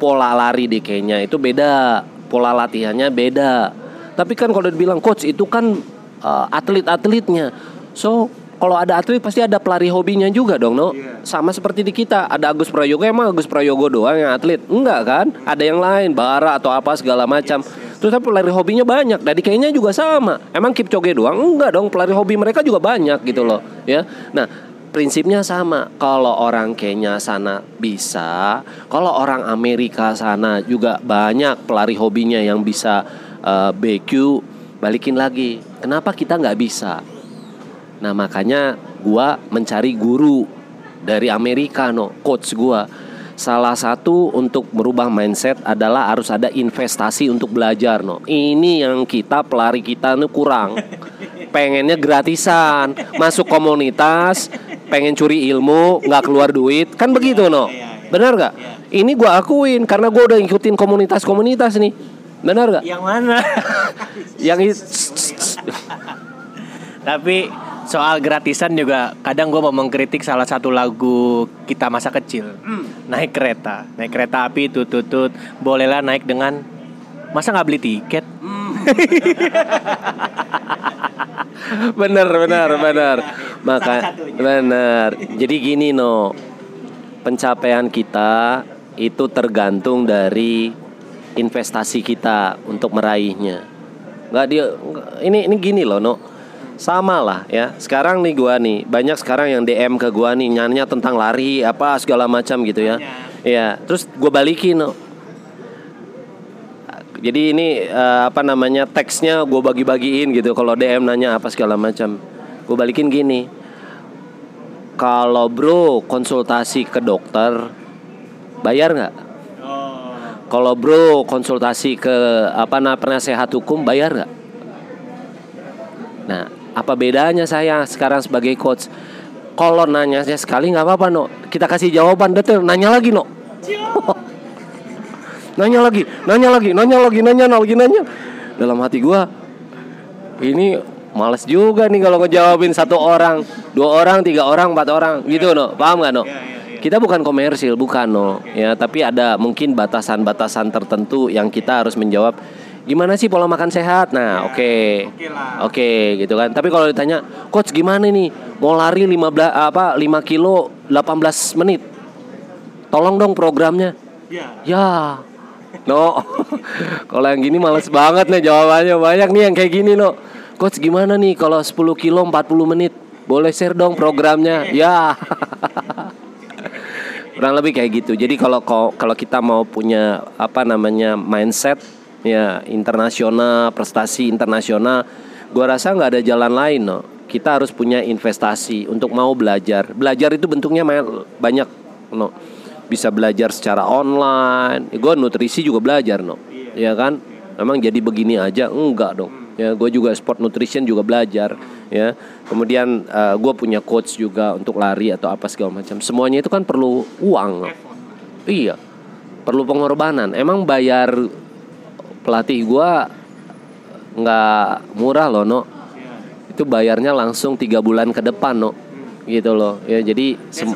Pola lari di Kenya itu beda. Pola latihannya beda. Tapi kan kalau dibilang coach itu kan uh, atlet-atletnya. So kalau ada atlet pasti ada pelari hobinya juga dong no Iya. Sama seperti di kita Ada Agus Prayogo emang Agus Prayogo doang yang atlet Enggak kan Ada yang lain Bara atau apa segala macam Terus tapi pelari hobinya banyak. Dari kayaknya juga sama. Emang Kipchoge doang? Enggak dong. Pelari hobi mereka juga banyak gitu loh, ya. Nah, prinsipnya sama. Kalau orang Kenya sana bisa, kalau orang Amerika sana juga banyak pelari hobinya yang bisa eh, BQ balikin lagi. Kenapa kita nggak bisa? Nah, makanya gua mencari guru dari Amerika no, coach gua. Salah satu untuk merubah mindset adalah harus ada investasi untuk belajar no. Ini yang kita pelari kita nih kurang. Pengennya gratisan, masuk komunitas, pengen curi ilmu, nggak keluar duit, kan begitu no. Benar nggak? Ini gua akuin karena gua udah ngikutin komunitas-komunitas nih. Benar nggak? Yang mana? Yang Tapi soal gratisan juga kadang gue mau mengkritik salah satu lagu kita masa kecil. Naik kereta, naik kereta api tutut bolehlah naik dengan masa nggak beli tiket? bener bener bener maka bener jadi gini no. Pencapaian kita itu tergantung dari investasi kita untuk meraihnya. Nggak dia ini ini gini loh no sama lah ya. Sekarang nih gua nih banyak sekarang yang DM ke gua nih nyanyi tentang lari apa segala macam gitu ya. Ya terus gua balikin. No jadi ini eh, apa namanya teksnya gue bagi-bagiin gitu kalau DM nanya apa segala macam. Gue balikin gini. Kalau bro konsultasi ke dokter bayar nggak? Oh, kalau bro konsultasi ke apa namanya penasehat hukum bayar nggak? Nah apa bedanya saya sekarang sebagai coach? Kalau nanya saya sekali nggak apa-apa no kita kasih jawaban detail nanya lagi no nanya lagi, nanya lagi, nanya lagi, nanya lagi, nanya. Dalam hati gua ini males juga nih kalau ngejawabin satu orang, dua orang, tiga orang, empat orang, gitu no, paham nggak no? Kita bukan komersil, bukan no, ya, tapi ada mungkin batasan-batasan tertentu yang kita harus menjawab. Gimana sih pola makan sehat? Nah, oke, oke lah. oke, gitu kan. Tapi kalau ditanya, coach gimana nih, mau lari 15 apa 5 kilo 18 menit, tolong dong programnya. Ya. Ya. No. kalau yang gini males banget nih jawabannya. Banyak nih yang kayak gini, no. Coach gimana nih kalau 10 kilo 40 menit? Boleh share dong programnya. Ya. Kurang lebih kayak gitu. Jadi kalau kalau kita mau punya apa namanya mindset ya internasional, prestasi internasional, gua rasa nggak ada jalan lain, no. kita harus punya investasi untuk mau belajar. Belajar itu bentuknya banyak, no. Bisa belajar secara online. Gue nutrisi juga belajar, no. Ya kan? Memang jadi begini aja enggak dong. Ya, gue juga sport nutrition juga belajar. Ya, kemudian gue punya coach juga untuk lari atau apa segala macam. Semuanya itu kan perlu uang. no. Iya, perlu pengorbanan. Emang bayar pelatih gua nggak murah loh, no. Itu bayarnya langsung tiga bulan ke depan, no. Gitu loh. Ya, jadi sem-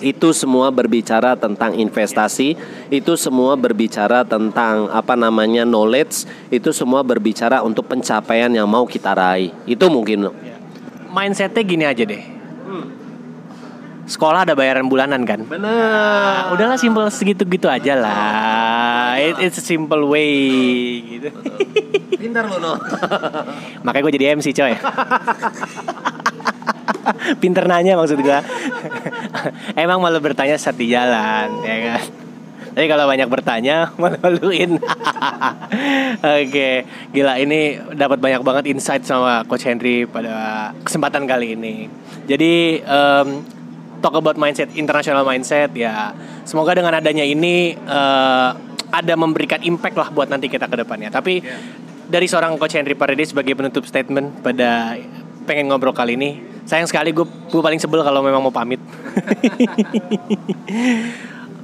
itu semua berbicara tentang investasi, itu semua berbicara tentang apa namanya knowledge, itu semua berbicara untuk pencapaian yang mau kita raih. Itu mungkin, no. Mindsetnya gini aja deh. Sekolah ada bayaran bulanan kan? Benar. Nah, udahlah simple segitu-gitu aja lah. It- it's a simple way gitu. Pintar lo, no. Makanya gue jadi MC coy. Pinter nanya maksud gue. Emang malu bertanya saat di jalan, ya kan? Tapi kalau banyak bertanya, malu-maluin. Oke, gila ini dapat banyak banget insight sama Coach Henry pada kesempatan kali ini. Jadi em, talk about mindset, international mindset ya. Semoga dengan adanya ini eh, ada memberikan impact lah buat nanti kita ke depannya. Tapi dari seorang Coach Henry Paredes sebagai penutup statement pada pengen ngobrol kali ini, sayang sekali gue gue paling sebel kalau memang mau pamit.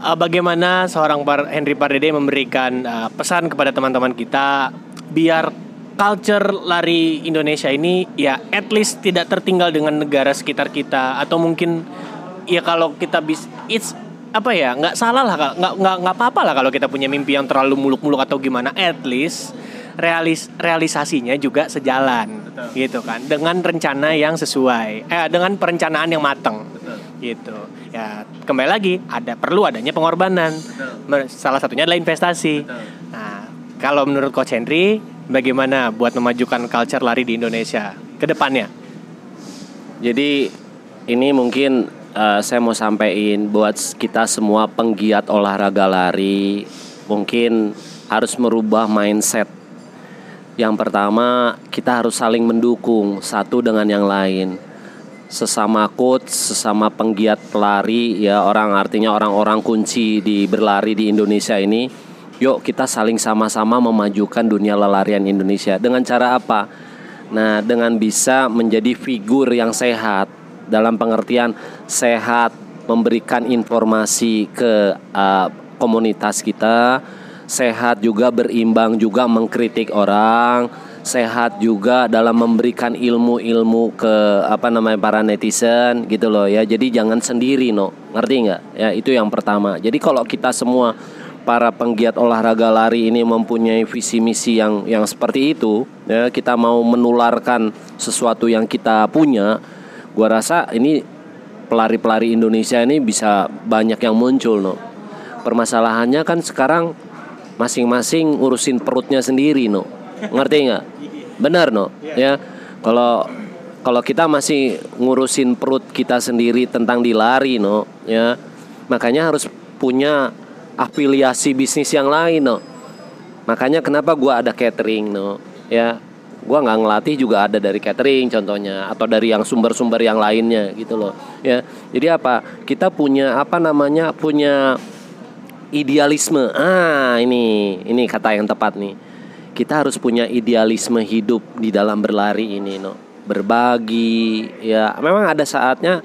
Eh, bagaimana seorang Par- Henry Pardede memberikan eh, pesan kepada teman-teman kita biar culture lari Indonesia ini ya at least tidak tertinggal dengan negara sekitar kita atau mungkin ya kalau kita bis it's apa ya nggak salah lah nggak nggak nggak apa-apa lah kalau kita punya mimpi yang terlalu muluk-muluk atau gimana. At least realis realisasinya juga sejalan gitu kan. Dengan rencana yang sesuai eh dengan perencanaan yang matang gitu. Ya kembali lagi ada perlu adanya pengorbanan. Mer- salah satunya adalah investasi. Nah kalau menurut coach Henry bagaimana buat memajukan culture lari di Indonesia ke depannya? Jadi ini mungkin eh, saya mau sampaikan buat kita semua penggiat olahraga lari mungkin harus merubah mindset. Yang pertama, kita harus saling mendukung satu dengan yang lain. Sesama coach, sesama penggiat pelari ya orang artinya orang-orang kunci di berlari di Indonesia ini. Yuk kita saling sama-sama memajukan dunia lelarian Indonesia. Dengan cara apa? Nah, dengan bisa menjadi figur yang sehat dalam pengertian sehat memberikan informasi ke uh, komunitas kita, sehat juga berimbang juga mengkritik orang, sehat juga dalam memberikan ilmu-ilmu ke apa namanya para netizen gitu loh ya. Jadi jangan sendiri no, ngerti nggak? Ya itu yang pertama. Jadi kalau kita semua para penggiat olahraga lari ini mempunyai visi misi yang yang seperti itu ya kita mau menularkan sesuatu yang kita punya gua rasa ini pelari-pelari Indonesia ini bisa banyak yang muncul no permasalahannya kan sekarang masing-masing urusin perutnya sendiri no ngerti nggak? Benar no ya. Kalau kalau kita masih ngurusin perut kita sendiri tentang di lari no ya makanya harus punya afiliasi bisnis yang lain no makanya kenapa gua ada catering no ya gua nggak ngelatih juga ada dari catering contohnya atau dari yang sumber-sumber yang lainnya gitu loh ya. Jadi apa? Kita punya apa namanya punya idealisme. Ah ini ini kata yang tepat nih. Kita harus punya idealisme hidup di dalam berlari ini no berbagi ya. Memang ada saatnya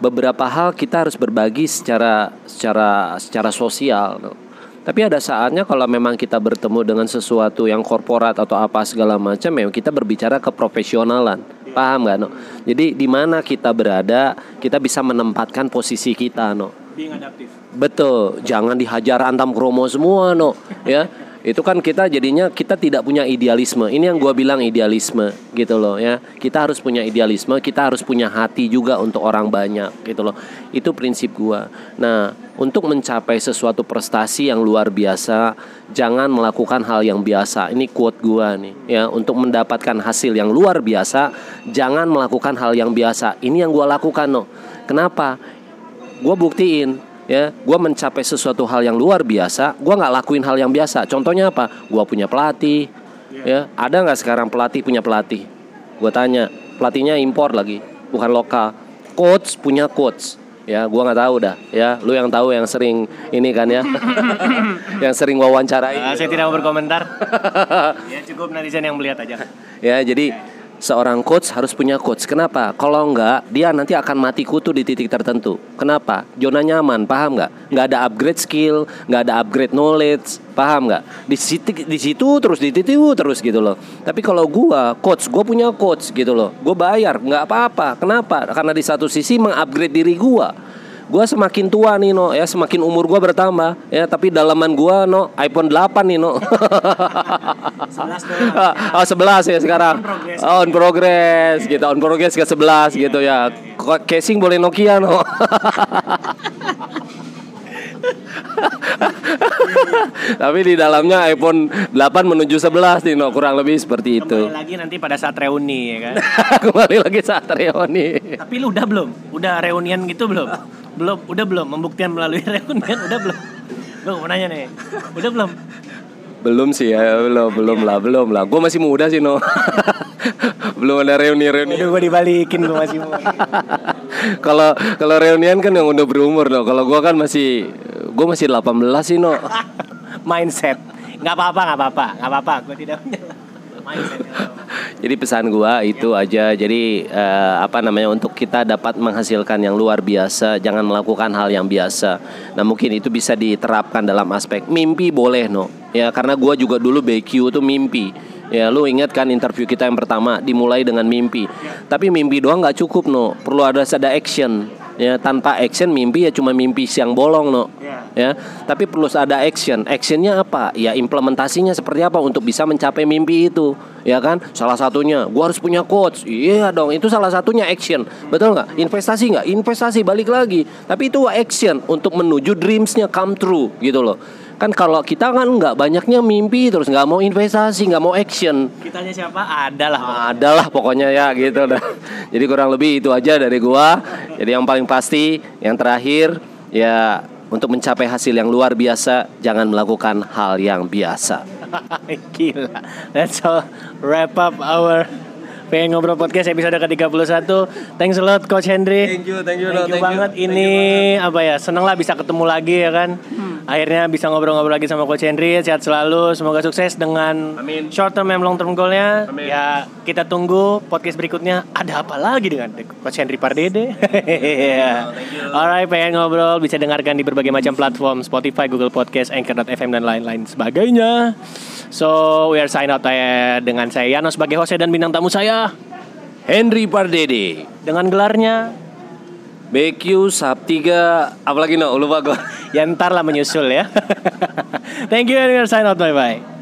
beberapa hal kita harus berbagi secara secara secara sosial no. Tapi ada saatnya kalau memang kita bertemu dengan sesuatu yang korporat atau apa segala macam ya kita berbicara keprofesionalan. Paham nggak no jadi di mana kita berada kita bisa menempatkan posisi kita no being adaptive. Betul, jangan dihajar antam kromo semua, no. Ya, itu kan kita jadinya kita tidak punya idealisme. Ini yang gua bilang idealisme, gitu loh. Ya, kita harus punya idealisme, kita harus punya hati juga untuk orang banyak, gitu loh. Itu prinsip gua. Nah, untuk mencapai sesuatu prestasi yang luar biasa, jangan melakukan hal yang biasa. Ini quote gua nih, ya. Untuk mendapatkan hasil yang luar biasa, jangan melakukan hal yang biasa. Ini yang gua lakukan, no. Kenapa? gue buktiin ya gue mencapai sesuatu hal yang luar biasa gue nggak lakuin hal yang biasa contohnya apa gue punya pelatih ya ada nggak sekarang pelatih punya pelatih gue tanya pelatihnya impor lagi, bukan lokal. Coach punya coach. Ya, gua nggak tahu dah. Ya, lu yang tahu yang sering ini kan ya, yang sering wawancarai. Ah, saya tidak mau berkomentar. ya cukup netizen yang melihat aja. Ya, jadi seorang coach harus punya coach. Kenapa? Kalau enggak, dia nanti akan mati kutu di titik tertentu. Kenapa? Zona nyaman, paham nggak? Nggak ada upgrade skill, nggak ada upgrade knowledge, paham nggak? Di situ, di situ terus di titik terus gitu loh. Tapi kalau gua coach, gua punya coach gitu loh. Gua bayar, nggak apa-apa. Kenapa? Karena di satu sisi mengupgrade diri gua gua semakin tua nih no ya semakin umur gua bertambah. Ya tapi dalaman gua no iPhone 8 nih no 11 oh 11 ya sekarang. On progress. Gitu. On progress ke 11 gitu ya. Casing boleh Nokia no Tapi di dalamnya iPhone 8 menuju 11 nih, no, kurang lebih seperti itu. Kembali lagi nanti pada saat reuni ya kan. Kembali lagi saat reuni. Tapi lu udah belum? Udah reunian gitu belum? Belum, udah belum membuktikan melalui reunian udah belum? Gue mau nanya nih. Udah belum? Belum sih ya, belum, belum lah, belum lah. Gue masih muda sih, no. belum ada reuni-reuni. Aduh, gue dibalikin gue masih muda. Kalau kalau reunian kan yang udah berumur, no. Kalau gue kan masih gue masih 18 sih, no. Mindset. Nggak apa-apa, nggak apa-apa, nggak apa-apa. Gue tidak punya. Jadi pesan gua itu aja. Jadi uh, apa namanya untuk kita dapat menghasilkan yang luar biasa, jangan melakukan hal yang biasa. Nah, mungkin itu bisa diterapkan dalam aspek mimpi boleh no. Ya, karena gua juga dulu BQ itu mimpi. Ya, lu ingat kan interview kita yang pertama dimulai dengan mimpi. Tapi mimpi doang nggak cukup no, perlu ada ada action ya tanpa action mimpi ya cuma mimpi siang bolong no. Ya. Tapi perlu ada action. Actionnya apa? Ya implementasinya seperti apa untuk bisa mencapai mimpi itu ya kan? Salah satunya gua harus punya coach iya dong itu salah satunya action. Betul nggak? Investasi nggak? Investasi balik lagi. Tapi itu action untuk menuju dreamsnya come true gitu loh kan kalau kita kan nggak banyaknya mimpi terus nggak mau investasi nggak mau action. Kitanya siapa? Adalah adalah pokoknya. Ya gitu. Dah jadi kurang lebih itu aja dari gua. Jadi yang paling pasti yang terakhir ya untuk mencapai hasil yang luar biasa jangan melakukan hal yang biasa. Gila. That's all wrap up our pengen ngobrol podcast episode ke-31 Thanks a lot Coach Henry. Thank you, thank you, thank you thank banget. You. Ini you apa ya, seneng lah bisa ketemu lagi ya kan? Hmm. Akhirnya bisa ngobrol-ngobrol lagi sama Coach Henry. Sehat selalu semoga sukses dengan Amin. short term and long term goalnya. Amin. ya kita tunggu podcast berikutnya. Ada apa lagi dengan Coach Henry Pardede? Yeah. alright pengen ngobrol bisa dengarkan di berbagai macam platform Spotify Google Podcast Anchor.fm dan lain-lain sebagainya. So we are sign out ya dengan saya Yano sebagai host dan bintang tamu Henry Pardede. Dengan gelarnya BQ Sub 3 apalagi no lupa gue ya ntar lah menyusul ya. Thank you and sign out. Bye bye